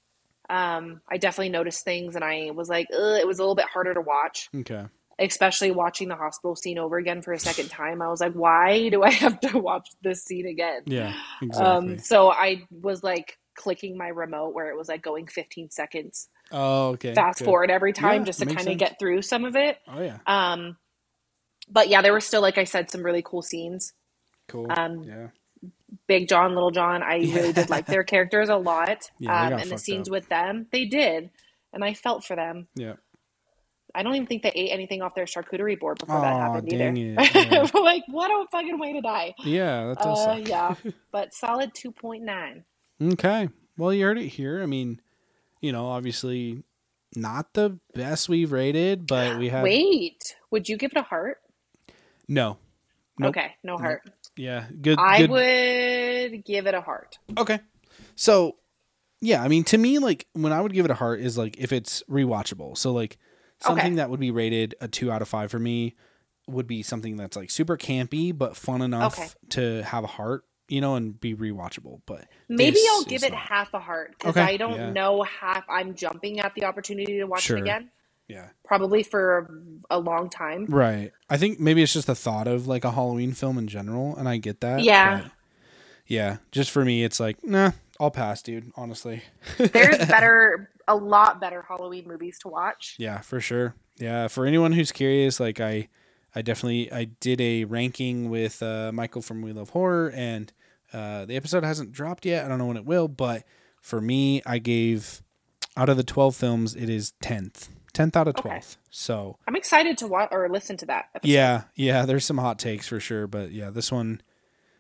um, I definitely noticed things, and I was like, Ugh, it was a little bit harder to watch, okay, especially watching the hospital scene over again for a second time. I was like, why do I have to watch this scene again? yeah, exactly. Um, so I was like clicking my remote where it was like going 15 seconds oh, okay. fast good. forward every time Yeah, just to kind of get through some of it. Oh yeah, Um, but yeah, there were still, like I said, some really cool scenes. cool. um, yeah, Big John, Little John, I really did like their characters a lot. Yeah, um, and the scenes up. with them, they did. And I felt for them. yeah. I don't even think they ate anything off their charcuterie board before that happened either. it, yeah. like, what a fucking way to die. Yeah, that does Uh, yeah, but solid 2.9. Okay. Well, you heard it here. I mean, you know, obviously not the best we've rated, but we have Wait, would you give it a heart? No. Nope. Okay, no heart. Yeah. Good. I good. would give it a heart. Okay. So, yeah, I mean, to me, like when I would give it a heart is like if it's rewatchable. So, like something Okay. that would be rated a two out of five for me would be something that's like super campy but fun enough Okay. to have a heart, you know, and be rewatchable. But Maybe I'll give it not. half a heart because Okay, I don't yeah. know half. I'm jumping at the opportunity to watch Sure. it again, Yeah. probably for a long time. Right. I think maybe it's just the thought of like a Halloween film in general, and I get that. Yeah. yeah. Just for me, it's like, nah, I'll pass, dude. Honestly. There's better, a lot better Halloween movies to watch. Yeah, for sure. Yeah, for anyone who's curious, like I, I definitely I did a ranking with uh, Michael from We Love Horror, and uh, the episode hasn't dropped yet. I don't know when it will, but for me, I gave out of the twelve films, it is tenth, tenth out of Okay. twelfth. So I'm excited to watch or listen to that. Episode. yeah, yeah, there's some hot takes for sure, but yeah, this one,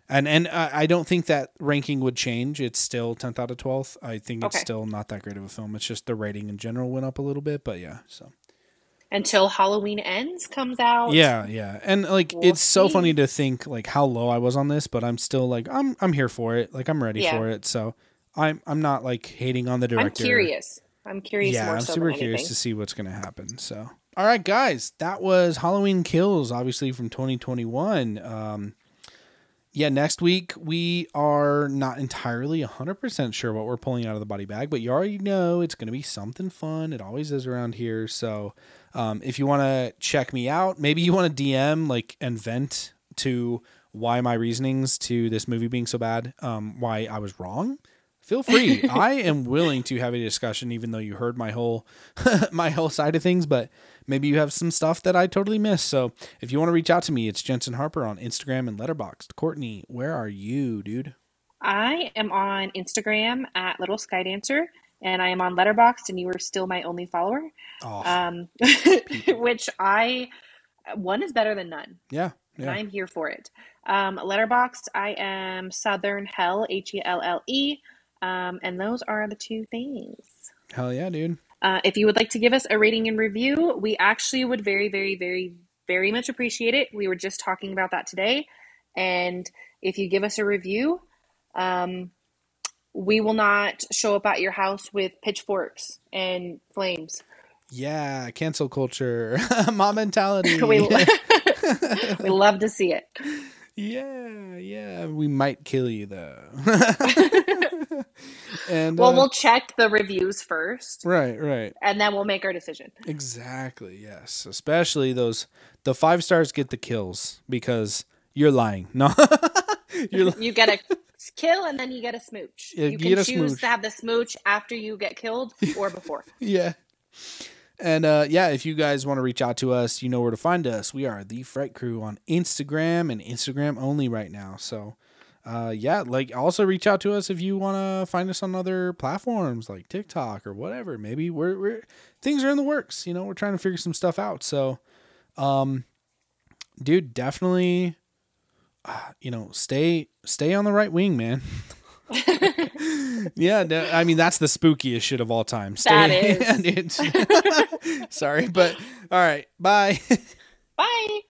and and I don't think that ranking would change. It's still tenth out of twelfth. I think it's Okay. still not that great of a film. It's just the rating in general went up a little bit, but yeah, so. Until Halloween Ends comes out. Yeah, yeah. And like We'll it's so funny to think like how low I was on this, but I'm still like I'm I'm here for it. Like I'm ready Yeah. for it. So I'm I'm not like hating on the director. I'm curious. I'm curious Yeah, more I'm so super curious to see what's gonna happen. So all right, guys, that was Halloween Kills, obviously from 2021. Um yeah, next week we are not entirely 100% sure what we're pulling out of the body bag, but you already know it's going to be something fun. It always is around here. So, um, if you want to check me out, maybe you want to DM like and vent to why my reasonings to this movie being so bad, um, why I was wrong, feel free. I am willing to have a discussion, even though you heard my whole my whole side of things. But maybe you have some stuff that I totally missed. So if you want to reach out to me, it's Jensen Harper on Instagram and Letterboxd. Courtney, where are you, dude? I am on Instagram at Little Sky Dancer, and I am on Letterboxd, and you are still my only follower. Oh, Um, which I one is better than none. yeah, and yeah. I'm here for it. Um, Letterboxd, I am Southern Hell, H E L L E, um, and those are the two things. Hell yeah, dude. Uh, if you would like to give us a rating and review, we actually would very, very, very, very much appreciate it. We were just talking about that today, and if you give us a review, um, we will not show up at your house with pitchforks and flames. Yeah, cancel culture, mom mentality. we, we love to see it. Yeah, yeah. We might kill you though. and Well, uh, we'll check the reviews first. right, right. and then we'll make our decision. Exactly. Yes. Especially those the five stars get the kills because you're lying. No. you're You get a kill and then you get a smooch. Yeah, you can choose smooch. to have the smooch after you get killed or before. yeah. And uh, yeah, if you guys want to reach out to us, you know where to find us. We are the Fright Crew on Instagram and Instagram only right now. So, uh, yeah, like also reach out to us if you want to find us on other platforms like TikTok or whatever. Maybe we're, we're things are in the works. You know, we're trying to figure some stuff out. So, um, dude, definitely, uh, you know, stay stay on the right wing, man. yeah, no, I mean that's the spookiest shit of all time. Stay, That is. Sorry, but all right. Bye. Bye.